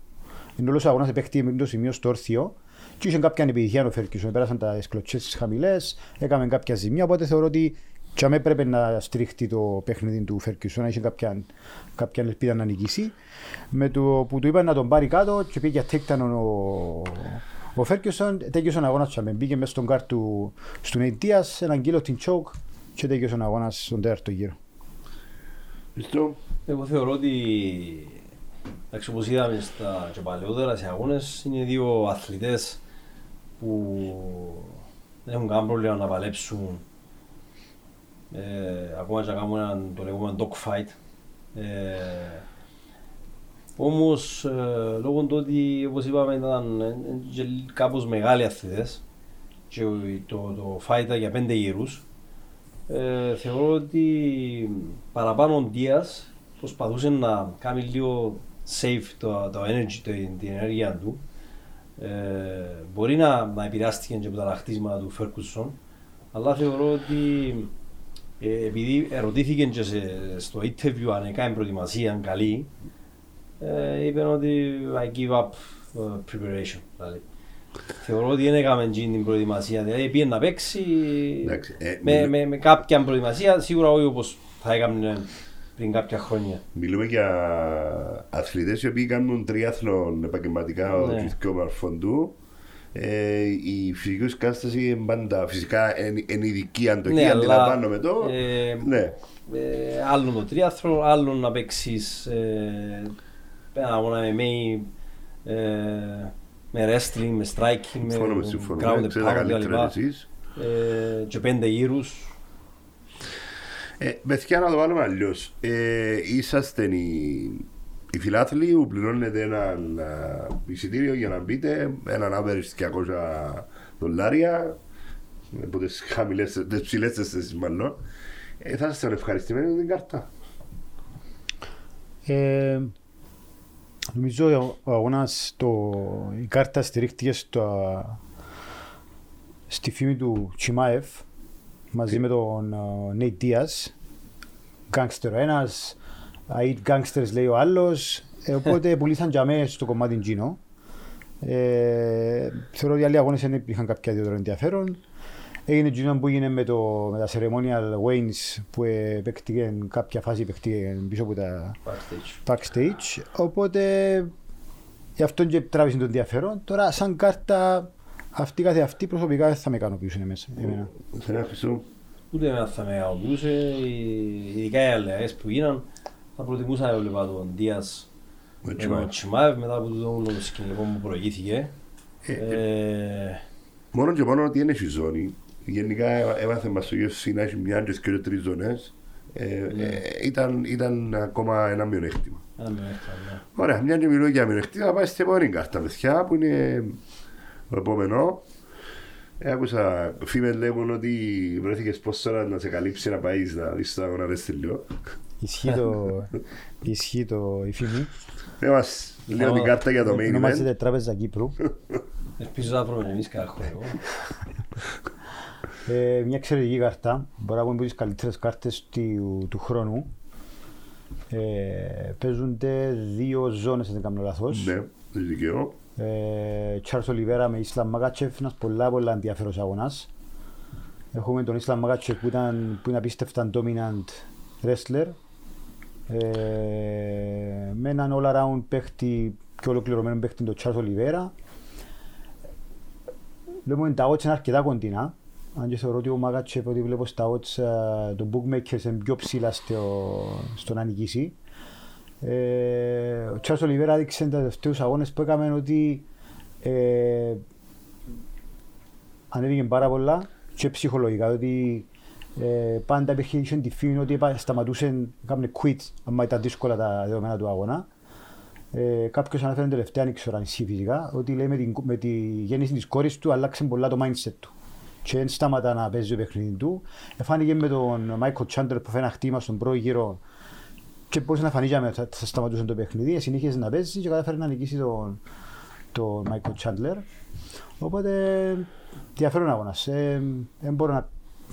Είναι όλος ο αγώνας επέχτη με το σημείο στο όρθιο και είχε κάποια επιτυχία ο Φέρκιουσον, πέρασαν τα εσκλωτσές τις χαμηλές, έκαμε κάποια ζημιά, οπότε θεωρώ ότι και αμέ πρέπει να στηριχτεί το παιχνίδι του Φέρκιουσον, να είχε κάποια, κάποια ελπίδα να νικήσει. Με το που του είπαν να τον πάρει κάτω και πήγε για takedown ο, ο Φέρκιουσον, τέλειωσε ο αγώνας και μπήκε μέσα στον κάρ του στον Αιτίας, έναν κύλο την τσόκ και τέλειωσε ο αγώνας στον τέταρτο γύρο. Χριστό, Εγώ θεωρώ ότι εντάξει, όπως είδαμε στα και παλαιότερα σε αγώνες είναι δύο αθλητές που δεν έχουν κανένα πρόβλημα να παλέψουν ε, ακόμα και να κάνουν έναν το λεγόμενο dogfight. Ε, όμως ε, λόγω του ότι όπως είπαμε ήταν ε, ε, και κάπως μεγάλοι αθλητές και το, το fight ήταν για πέντε γύρους ε, θεωρώ ότι παραπάνω ο Δίας προσπαθούσε να κάνει λίγο safe το, το energy, το, την ενέργεια του. Ε, μπορεί να, να επηρεάστηκε και από τα λαχτίσματα του Φέρκουσον, αλλά θεωρώ ότι ε, επειδή ερωτήθηκε και σε, στο interview αν έκανε προετοιμασία καλή, ε, είπε ότι I give up uh, preparation. Δηλαδή. Θεωρώ ότι δεν έκαμε εκείνη την προετοιμασία, δηλαδή πήγε να παίξει Εντάξει, ε, με, μιλ- με, με κάποια προετοιμασία, σίγουρα όχι όπως θα έκαμε πριν κάποια χρόνια. Μιλούμε για αθλητές οι οποίοι κάνουν τριάθλον επαγγελματικά ο Ναι. ναι. μαρφών του. Ε, η φυσική τους κατάσταση είναι πάντα φυσικά εν, εν ειδική αντοχή, Ναι, αντιλαμβάνω με το. ε, ναι. ε, άλλο το τριάθρο, άλλο να παίξεις ε, ένα αγώνα με μέι, ε, με wrestling, με striking, με Συμφωνώ με συμφωνώ. ground and Ξέρετε pound καλύτερα κλπ. εσείς. Ε, και πέντε γύρους. Ε, παιδιά να το βάλουμε αλλιώς. Ε, είσαστε οι, οι φιλάθλοι που πληρώνετε ένα α, εισιτήριο για να μπείτε, έναν average 200 δολάρια, από τις χαμηλές, τις ψηλές θέσεις μάλλον. Ε, θα είστε ευχαριστημένοι με την κάρτα. Ε, νομίζω ο- ο αγώνας, το, η κάρτα στηρίχτηκε στο, στη φήμη του Τσιμάεφ μαζί με τον ε, Nate Diaz. Γκάγκστερ ο ένας, Aid Gangsters λέει ο άλλος. Ε, οπότε πουλήσαν για μένα στο κομμάτι Gino. Ε, θεωρώ ότι οι άλλοι αγώνες δεν είχαν κάποια ιδιαίτερο ενδιαφέρον. Έγινε Gino που έγινε με, το, με τα ceremonial Waynes που ε, παίχτηκε κάποια φάση παίχτηκε πίσω από τα Backstage. backstage. Οπότε γι' αυτό και τράβησε το ενδιαφέρον. Τώρα σαν κάρτα αυτή καθε αυτή προσωπικά δεν θα με ικανοποιήσουν μέσα. εμένα. Σε ένα χρυσό. Ούτε εμένα θα με αγαπούσε, ειδικά οι αλλαγές που γίναν. Θα προτιμούσα να έβλεπα τον Δίας Με με Τσιμάεφ. τον Τσιμάευ μετά από το όλο το σκηνικό που προηγήθηκε. Ε, Μόνο και μόνο ότι είναι η ζώνη. Γενικά έ- έμαθε μας το UFC να έχει μια και δύο τρεις ζώνες. Ε, ε, ήταν, ήταν ακόμα ένα μειονέκτημα. ένα μειονέκτημα, ναι. Ωραία, μια και μιλώ για μειονεκτήματα, πάει στην επόμενη κάρτα, παιδιά, που είναι το επόμενο. Ε, άκουσα φήμες λέγουν ότι βρέθηκες πώς τώρα να σε καλύψει να πάει να δεις τα αγώνα τελειώ. Ισχύει το, ισχύει το η φήμη. Ε, μας λέω την κάρτα για το main Ονομάζεται event. Τράπεζα Κύπρου. Ελπίζω να βρούμε και εμείς κανένα χώρο. Ε, μια εξαιρετική κάρτα. Μπορεί να πούμε από τις καλύτερες κάρτες του, του χρόνου. Ε, παίζονται δύο ζώνες, αν δεν κάνω λάθος. Ναι, δεν δικαιώ. Ε, Charles Oliveira με Ισλαμ Μαγάτσεφ, ένας πολλά πολλά ενδιαφέρος αγώνας. Έχουμε τον Ισλαμ Μαγάτσεφ που, ήταν, που είναι απίστευτα dominant wrestler. Ε, με έναν all around παίχτη και ολοκληρωμένο παίχτη τον Charles Oliveira. Βλέπουμε τα odds είναι αρκετά κοντινά. Αν και θεωρώ ότι ο Μαγάτσεφ, ότι βλέπω στα odds, ε, το bookmakers είναι πιο ψηλά στο, στο να νικήσει. Ε, ο Τσάρλς Ολιβέρα έδειξε τα τελευταίους αγώνες που έκαμε ότι ε, ανέβηκε πάρα πολλά και ψυχολογικά ότι ε, πάντα υπήρχε είχε τη φήμη ότι έπα- σταματούσε να quit αν ήταν δύσκολα τα δεδομένα του αγώνα. Ε, Κάποιος αναφέρει τελευταία, δεν ξέρω αν ισχύει φυσικά, ότι λέει με, την, με τη γέννηση της κόρης του αλλάξε πολλά το mindset του. Και δεν σταματά να παίζει το παιχνίδι του. Εφάνηκε με τον Μάικο Τσάντλερ που φέρει ένα χτύπημα στον πρώτο γύρο και μπορούσε να φανεί για μένα, θα, θα σταματούσε το παιχνίδι, συνέχιζε να παίζει και κατάφερε να νικήσει τον, τον Μάικο Τσάντλερ. Οπότε ενδιαφέρον αγώνας. Ε, δεν μπορώ να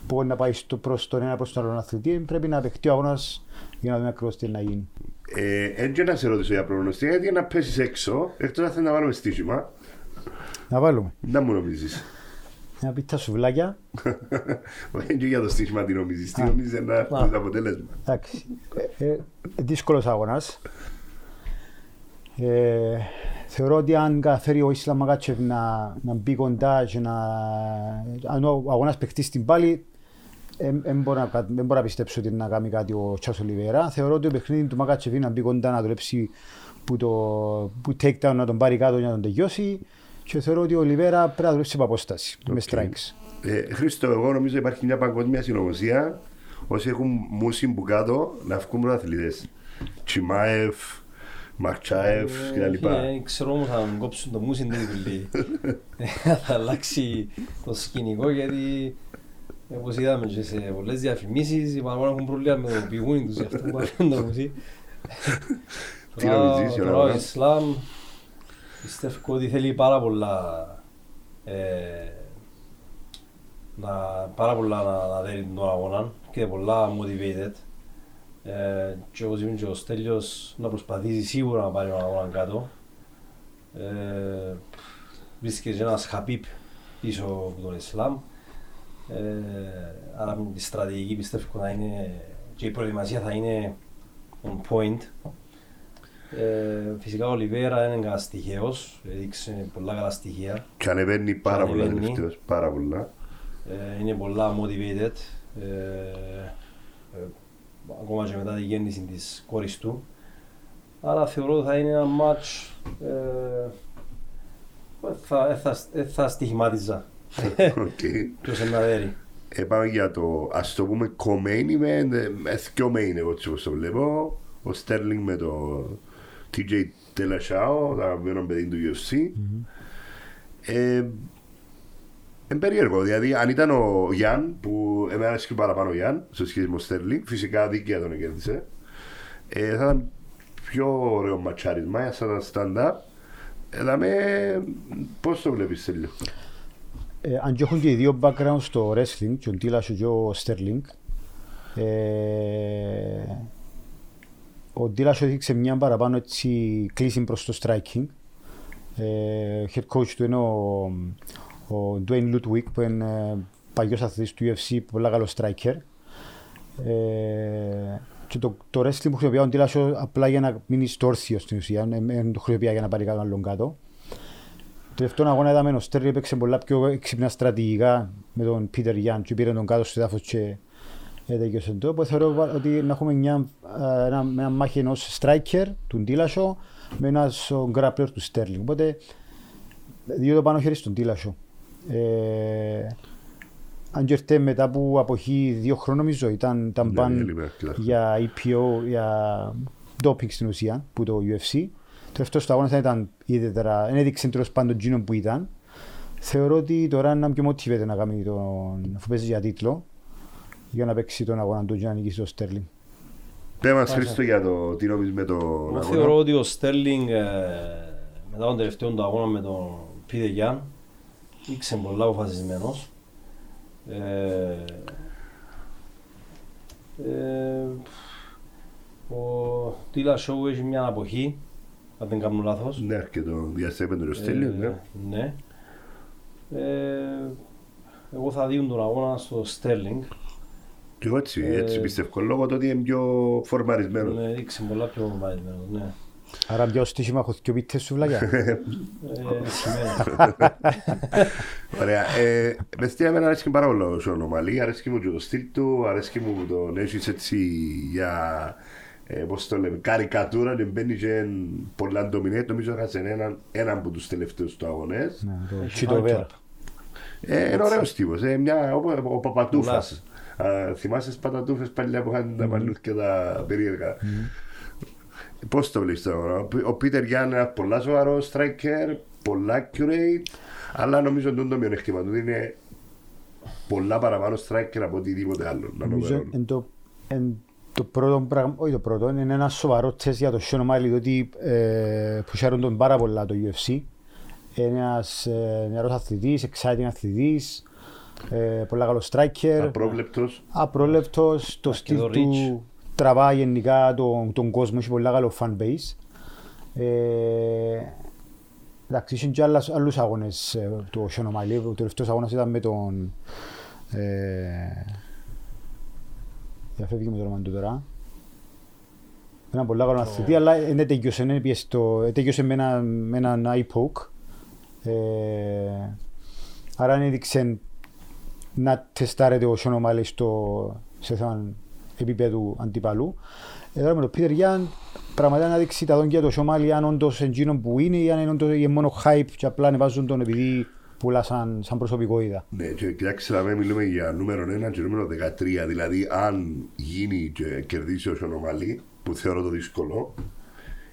πω να πάει στο, προς τον ένα προς τον άλλον αθλητή. Πρέπει να παιχτεί ο αγώνας για να δούμε ακριβώς τι είναι να γίνει. Ε, έτσι να σε ρωτήσω για προγνωστικά, γιατί να πέσεις έξω, εκτός αν θέλει να βάλουμε στοίχημα, Να βάλουμε να μου νομίζεις. ένα πίτα σουβλάκια. Όχι και για το στοίχημα τι νομίζεις, τι Α. νομίζεις είναι Α. το αποτέλεσμα. Εντάξει. Ε, ε, δύσκολος αγώνας. Ε, θεωρώ ότι αν καταφέρει ο Ισλάμ Μαχάτσεφ να, να μπει κοντά και να... Αν ο αγώνας παιχτεί στην πάλη, δεν μπορώ, να κα- δεν μπορώ να πιστέψω ότι να κάνει κάτι ο Τσαρλς Ολιβέιρα. Θεωρώ ότι το παιχνίδι του Μαχάτσεφ είναι να μπει κοντά να δουλέψει που, το, που takedown να τον πάρει κάτω για να τον τελειώσει και θεωρώ ότι ο Ολιβέιρα πρέπει να δουλέψει από απόσταση με OK. strikes. Ε, Χρήστο, εγώ νομίζω υπάρχει μια παγκόσμια συνωμοσία όσοι έχουν μουσι που κάτω να βγουν πρωταθλητές. Τσιμάεφ, Μαρτσάεφ κτλ. Ε, ξέρω όμως αν κόψουν το μουσιν δεν δουλεύει. Θα αλλάξει το σκηνικό γιατί όπως είδαμε και σε πολλές διαφημίσεις οι παραπάνω έχουν προβλήμα με το πηγούνι τους γι' αυτό που πάρουν το μουσί. Τι Τώρα- νομίζεις, Τώρα ο Ιωάννα; Ισλάμ πιστεύω ότι θέλει πάρα πολλά ε, να, πάρα πολλά να, να δέρει τον αγώνα και πολλά motivated. Ε, και όπως είπε και ο Στέλιος να προσπαθήσει σίγουρα να πάρει τον αγώνα κάτω. Ε, βρίσκεται και ένας χαπίπ πίσω από τον Ισλάμ. Ε, άρα με τη στρατηγική πιστεύω να είναι και η προετοιμασία θα είναι on point. Ε, φυσικά ο Ολιβέρα είναι ένας τυχαίος, έδειξε πολλά καλά στοιχεία. Και ανεβαίνει πάρα Και πολλά ανεβαίνει. τελευταίως, πάρα πολλά. Ε, είναι πολλά motivated. Ε, ε, ακόμα και μετά τη γέννηση της κόρης του. Άρα θεωρώ ότι θα είναι ένα match ε, που θα, ε, θα, ε, θα στοιχημάτιζα. Οκ. Ποιος είναι να δέρει. Ε, πάμε για το, ας το πούμε, co-main event, ε, ε, δυο main εγώ έτσι όπως το βλέπω. Ο Sterling με το TJ Dillashaw, το αγαπημένο παιδί του UFC. Ε, είναι περίεργο, δηλαδή αν ήταν ο Γιάν, που εμένα αρέσει παραπάνω ο Γιάν, σε σχέση με ο Sterling, φυσικά δίκαια τον κέρδισε. Ε, θα ήταν πιο ωραίο ματσάρισμα, σαν ήταν stand-up. Ε, δαμε, πώς το βλέπεις Σέλιο. ε, αν και έχουν και οι δύο background στο wrestling, και ο Ντίλασο και ο Sterling, ε, ο Ντίλασο έδειξε μια παραπάνω έτσι, κλίση προς το striking. Ε, head coach του είναι ο, ο Dwayne Ludwig που είναι ε, παλιός αθλητής του UFC, πολύ καλό striker. Ε, και το, το wrestling που χρησιμοποιεί ο Ντίλασο απλά για να μείνει στο όρθιο στην ουσία, δεν δεν το χρησιμοποιεί για να πάρει κάποιον κάτω. Το τελευταίο αγώνα είδαμε ο Στέρλι έπαιξε πολλά πιο έξυπνα στρατηγικά με τον Πίτερ Γιάν και πήρε τον κάτω στο έδαφος και έδεκε το. Οπότε θεωρώ ότι να έχουμε μια, ε, ένα, μια μάχη ενός striker του Ντίλασο με ένας ο grappler του Στέρλινγκ. Οπότε δύο το πάνω χέρι στον Ντίλασο. Ε, αν και έρθε μετά από αποχή δύο χρόνων νομίζω ήταν, ήταν Ναι, παν έλειπε, κλασικά. για EPO, για doping στην ουσία που το UFC. Το τελευταίο στο αγώνα δεν ήταν ιδιαίτερα, δεν έδειξε τέλος πάντων εκείνο που ήταν. Θεωρώ ότι τώρα είναι πιο motivated να κάνει τον, αφού παίζει για τίτλο, για να παίξει τον αγώνα του και να νικήσει το Sterling. Πες μας Χρήστο για το τι νομίζεις με τον Εγώ αγώνα; θεωρώ ότι ο Στέρλινγκ ε, μετά τον τελευταίο του αγώνα με τον Πίδε Γιάν ήξε πολλά αποφασισμένος. Ε, ε, ο Τίλας Σόου έχει μια αποχή, αν δεν κάνω λάθος. Ναι, αρκετό διάστημα με τον Στέλιο, ναι. Ε, ναι. Ε, εγώ θα δίνω τον αγώνα στο Στέρλινγκ. Και εγώ έτσι, Ε, έτσι πιστεύω, λόγω του ότι είναι πιο φορμαρισμένος. Ναι, ήξε πολλά πιο μαθημένος, ναι. Άρα πιο στοίχημα έχω και πίτες σου βλάκια. Ε, σημαίνει. Ωραία. Ε, μες τι εμένα αρέσκει πάρα πολύ ο Σον Ομαλή, αρέσκει μου και το στυλ του, αρέσκει μου που τον έχεις έτσι για, ε, πώς το λέμε, καρικατούρα, δεν μπαίνει και εν πολλά ντομινέτ, νομίζω έχασε έναν, έναν από τους τελευταίους του αγωνές. Ναι, το Έχει Cheeto fan Vera. club. Ε, είναι ωραίος τύπος, ε, μια, ο, ο Παπατούφας. Α, θυμάσαι τις πατατούφες παλιά που είχαν τα μαλλούθια τα περίεργα; Πώς το βλέπεις τώρα, ο Πίτερ Γιάννη είναι ένας πολλά σοβαρό striker, πολλά accurate, αλλά νομίζω ότι το μειονέκτημα του είναι πολλά παραπάνω striker από οτιδήποτε άλλο. Να το Νομίζω παίρνω. εν το, εν το πρώτο πράγμα, όχι το πρώτο, είναι ένα σοβαρό τεστ για το Sean O'Malley, διότι ε, πουσιάρουν τον πάρα πολλά το UFC. Είναι ένας ε, νεαρός αθλητής, exciting αθλητής, ε, πολλά καλό striker, Απρόβλεπτος. απρόλεπτος, το Αρκετό στυλ του τραβά γενικά τον, τον κόσμο, έχει πολλά καλό fan base. Ε, εντάξει, είχε και άλλας, άλλους αγώνες ε, το Sean O'Malley, ο τελευταίος αγώνας ήταν με τον... Ε, διαφεύγει με το όνομα του τώρα. Ένα πολύ καλό αθλητή, αλλά δεν τέλειωσε, δεν πήγε στο- ε, τέλειωσε με, ένα, με έναν eye poke. Ε, άρα δεν έδειξε να τεστάρεται ο Σιόν Ομάλη στο, σε θέμα επίπεδου αντιπαλού. Εδώ με τον Πίτερ Γιάν πραγματικά να δείξει τα δόντια του Σιόμαλη αν όντως εκείνο που είναι ή αν είναι όντως είναι μόνο hype και απλά ανεβάζουν τον επειδή πουλά σαν, σαν προσωπικότητα. Ναι, και κοιτάξτε να μην μιλούμε για νούμερο 1 και νούμερο 13. Δηλαδή, αν γίνει και κερδίσει ο Σονομαλή, που θεωρώ το δύσκολο,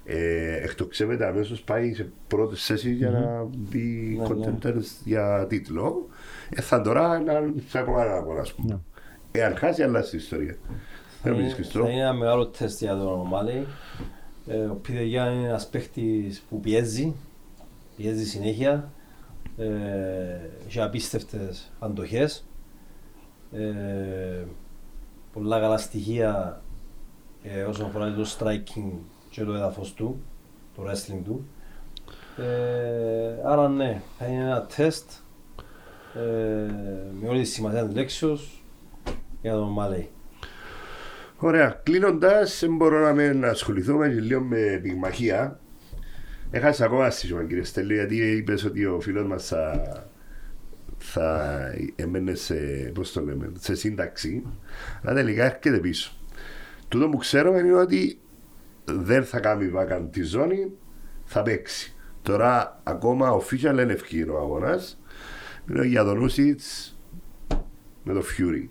ε, εκτοξεύεται αμέσως πάει σε πρώτες θέσεις για να μπει Ναι, ναι. contenders για τίτλο. Ε, θα τώρα να σε ακόμα ένα αγώνα, ας πούμε. Εάν χάσει, αλλάζει η ιστορία. Δεν Θα νομίζεις, είναι- Χριστό. Θα είναι ένα μεγάλο τεστ για τον Ομάλη. Ε, ο Πίτερ Γιάν είναι ένας παίχτης που πιέζει, πιέζει συνέχεια. Ε, έχει απίστευτες αντοχές. Ε, πολλά καλά στοιχεία ε, όσον αφορά το striking και το έδαφος του, το wrestling του. Ε, άρα ναι, θα είναι ένα τεστ ε, με όλη τη σημασία της λέξεως για τον Ομάλη. Ωραία. Κλείνοντας, μπορώ να μην ασχοληθούμε και λίγο με πυγμαχία. Έχασα ακόμα στήσιμα, κύριε Στέλιο, γιατί είπες ότι ο φίλος μας θα, θα έμενε σε, πώς το λέμε, σε σύνταξη. Αλλά τελικά έρχεται πίσω. Τούτο που ξέρουμε είναι ότι δεν θα κάνει βάκαν τη ζώνη, θα παίξει. Τώρα ακόμα official είναι ευκαιρό ο αγώνας. Μιλώ για τον Ούσιτς με το Fury.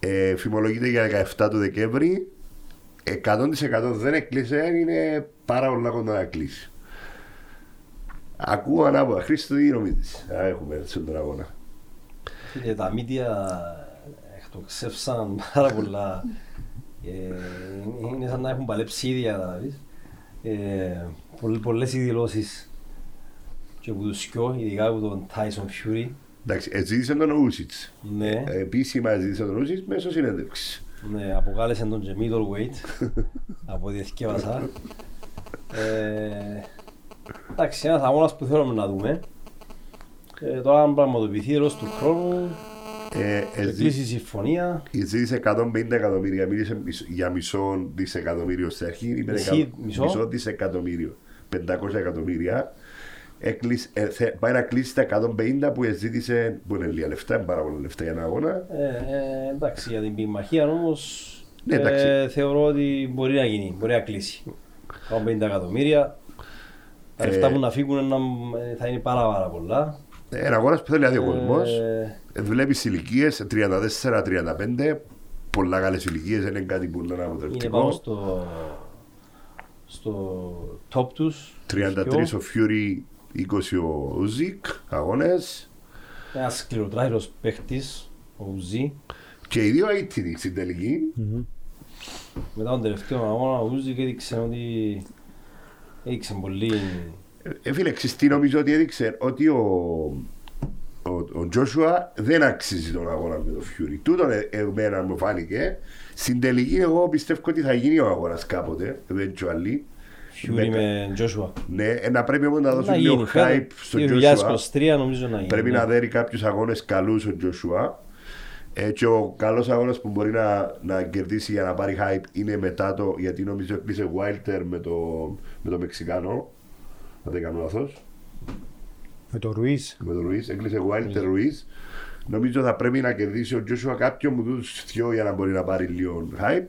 Ε, φημολογείται για 17 του Δεκέμβρη. 100% δεν έκλεισε, είναι πάρα πολλά κοντά να κλείσει. Ακούω ανάποδα. Χρήστο, τι νομίζεις; Α, έχουμε έτσι τον αγώνα. Φίλε, τα μίδια εκτοξεύσαν πάρα πολλά. Ε, είναι σαν να έχουν παλέψει ίδια, καταλαβείς. Ε, πολλ- πολλές οι δηλώσεις και από τους δυο, ειδικά από τον Tyson Fury, Εντάξει, εζήτησε τον Ούσιτς. Ναι, Επίσημα εζήτησε τον Ούσιτς μέσω συνέντευξης. ναι, αποκάλεσε τον και middleweight από ό,τι εθιέβασα. Ε, εντάξει, ένας αγώνας που θέλουμε να δούμε. Ε, τώρα αν πραγματοποιηθεί εντός του χρόνου, Ε, κλείσει εζή- η συμφωνία. Ζήτησε 150 εκατομμύρια, μίλησε μισ- για μισό δισεκατομμύριο στην αρχή, είπε Μισή- εκα- μισό; μισό δισεκατομμύριο, 500 εκατομμύρια. Έκλεισε, ε, θε- πάει να κλείσει τα 150 που ζήτησε, που είναι λίγα λεφτά, είναι πάρα πολλά λεφτά για ένα αγώνα. Ε, ε, εντάξει, για την πειμαχία όμως Ναι, εντάξει. ε, θεωρώ ότι μπορεί να γίνει, μπορεί να κλείσει. 150 εκατομμύρια. Τα Ε, λεφτά που να φύγουν είναι να- ε, θα είναι πάρα πάρα πολλά. Ε, Ένα αγώνας που θέλει άδειο κόσμος. Ε, Βλέπεις ηλικίες 34-35, πολλά καλές ηλικίες, δεν είναι κάτι που είναι είναι πάνω αποτελεσματικό. στο, στο top τους. 33 ο Φιούρι, 20 ο Ουζίκ, αγώνες. Ένας σκληροτράχυλος παίχτης, ο Ουζή. Και οι δύο αήττητοι στην τελική. Μετά τον τελευταίο αγώνα, ο Ουζή έδειξε ότι έδειξε πολύ... Ε, φίλε, ξυστή νομίζω ότι έδειξε; Ότι ο, ο, ο Τζόσουα δεν αξίζει τον αγώνα με τον Φιούρι. Τούτον ε, εμένα μου φάνηκε. Στην τελική εγώ πιστεύω ότι θα γίνει ο αγώνας κάποτε, eventually. Φιούρι Με- με Τζόσουα. Ναι, ε, να πρέπει όμως να Να δώσουν γίνει, λίγο hype στον Τζόσουα. 2023 νομίζω να γίνει. Πρέπει ναι. να δέρει κάποιους αγώνες καλούς ο Τζοσουά. Ε, και ο καλός αγώνας που μπορεί να, να κερδίσει για να πάρει hype είναι μετά το. Γιατί νομίζω έκλεισε Wilder με το, με το Μεξικάνο. Αν δεν κάνω λάθος. Με το Ρουίς. Με το Ρουίς. Έκλεισε Wilder Ρουίς. Νομίζω θα πρέπει να κερδίσει ο Τζοσουά κάποιον μου τους δυο για να μπορεί να πάρει λίγο hype.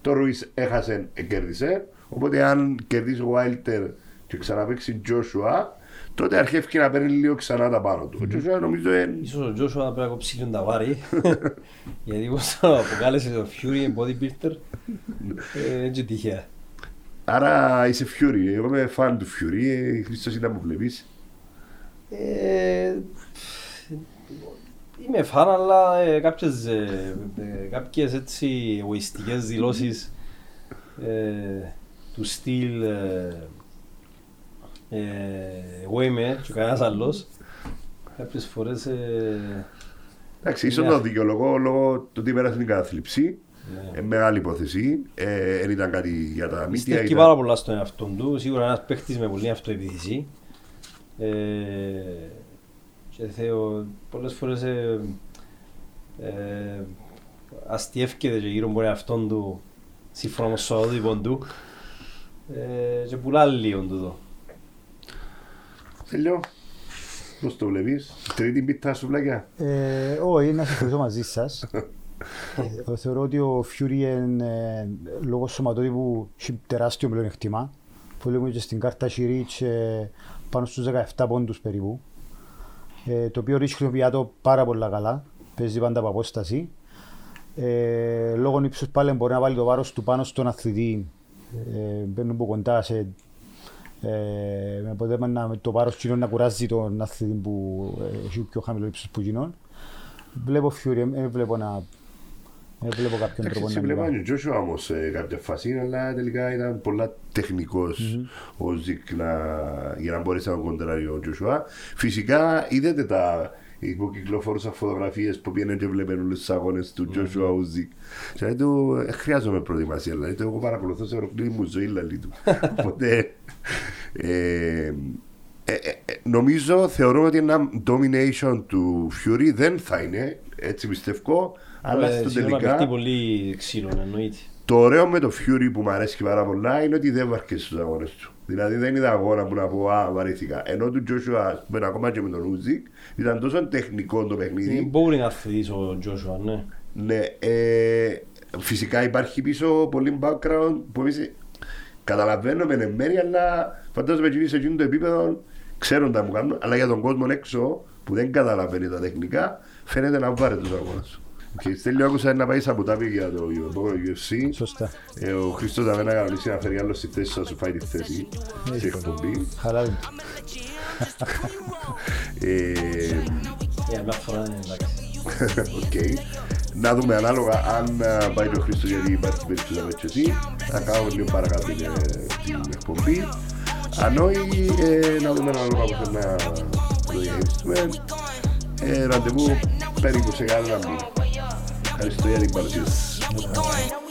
Το Ρουίς έχασε, ε, κέρδισε. Οπότε αν κερδίσει ο Wilder και ξαναπέξει Τζοσουά, τότε αρχίζει να παίρνει λίγο ξανά τα πάνω του. Ο Τζοσουά νομίζω είναι Ίσως ο Τζόσουα πρέπει να κόψει λίγο τα βάρη. Γιατί όπως το αποκάλεσε το Fury bodybuilder, ε, έτσι τυχαία. Άρα είσαι Fury. Εγώ είμαι φαν του Fury. Ε, Χρήστος είναι να μου βλέπεις. Ε, Είμαι φαν, αλλά ε, κάποιες, ε, ε, κάποιες έτσι εγωιστικές δηλώσεις ε, του στυλ ε, ε, εγώ είμαι και κανένας άλλος κάποιες φορές ε, Εντάξει, ίσως Ναι. το δικαιολογώ λόγω του ότι πέρασε την κατάθλιψη. ναι. Ε, μεγάλη υπόθεση. Ε, δεν ήταν κάτι για τα μύτια. Πιστεύει ήταν- πάρα πολλά στον εαυτό του. Σίγουρα ένας παίχτης με πολλή αυτοεπίθεση. Ε, και θεω, πολλές φορές ε, ε, αστιεύκεται και γύρω από τον εαυτό του σύμφωνα με το σωματότυπο του ε, και πουλά λίγο τούτο. Τέλειο. Πώς το βλέπεις; Τρίτη πίτα σουβλάκια. Ε, όχι, να συμφωνήσω μαζί σας. Ε, θεωρώ ότι ο Φιούρι είναι ε, λόγω σωματότυπου έχει τεράστιο πλεονέκτημα. Που λέγουμε και στην κάρτα σε reach ε, πάνω στους 17 πόντους περίπου. Ε, το οποίο ρίχνει χρησιμοποιεί το πάρα πολλά καλά. Παίζει πάντα από απόσταση. Ε, λόγω ύψους πάλι μπορεί να βάλει το βάρος του πάνω στον αθλητή. Ε, μπαίνουν από κοντά σε ε, με αποτέλεσμα να, το βάρος κοινών να κουράζει τον αθλητή που ε, έχει πιο χαμηλό ύψος που κοινών. Βλέπω Fury, δεν βλέπω να... Δεν βλέπω κάποιον Εντάξει, τρόπο έτσι να βλέπω μιλάω. ο Τζόσουα όμως σε κάποια φάση, αλλά τελικά ήταν πολλά τεχνικός ο Ζικ να- για να μπορέσει να τον κοντράρει ο Τζόσουα. Φυσικά είδατε τα που κυκλοφορούσαν φωτογραφίες που πήγαινε και βλέπουν όλους τους αγώνες του Τζόσουα ο Ζικ. Δηλαδή του ε, χρειάζομαι προετοιμασία, δηλαδή το εγώ παρακολουθώ σε ολοκλήρη μου ζωή δηλαδή του. Οπότε ε, ε, ε, ε, νομίζω, θεωρώ ότι ένα domination του Fury δεν θα είναι, έτσι πιστεύω, αλλά Ε, στο σίγουρα τελικά παιχτεί πολύ ξύλο, εννοείται. το ωραίο με το Fury που μου αρέσει πάρα πολλά είναι ότι δεν βαρκεί στους αγώνες του. Δηλαδή δεν είδα αγώνα που να πω Α, βαρύθηκα. Ενώ του Joshua, που είναι ακόμα και με τον Ούζικ, ήταν τόσο τεχνικό το Είναι παιχνίδι. boring αθλητής ο Τζόσουα, ναι. Ναι, ε, φυσικά υπάρχει πίσω πολύ background που εμείς καταλαβαίνουμε εν μέρει, αλλά φαντάζομαι ότι σε εκείνο το επίπεδο ξέρουν τα που κάνουν, αλλά για τον κόσμο έξω που δεν καταλαβαίνει τα τεχνικά, φαίνεται να βάρε τους αγώνες. Και Στέλιο άκουσα να πάει σαπουτάπι για το επόμενο UFC. Σωστά. Ε, ο Χριστός θα να κανονίσει να φέρει άλλο στη θέση να σου φάει τη θέση σε εκπομπή. Χαλάρη. Ε, Για μια φορά είναι εντάξει. Οκ. Να δούμε ανάλογα αν α, πάει ο Χρήστος γιατί υπάρχει περίπτωση να και εσύ. Θα κάνουμε λίγο παρακάτω την, ε, την εκπομπή. Αν όχι, ε, να δούμε ανάλογα πώς θα να το διαχειριστούμε. Ε, ραντεβού περίπου σε κανένα μήνα. Ευχαριστώ για την παρουσία σας. going.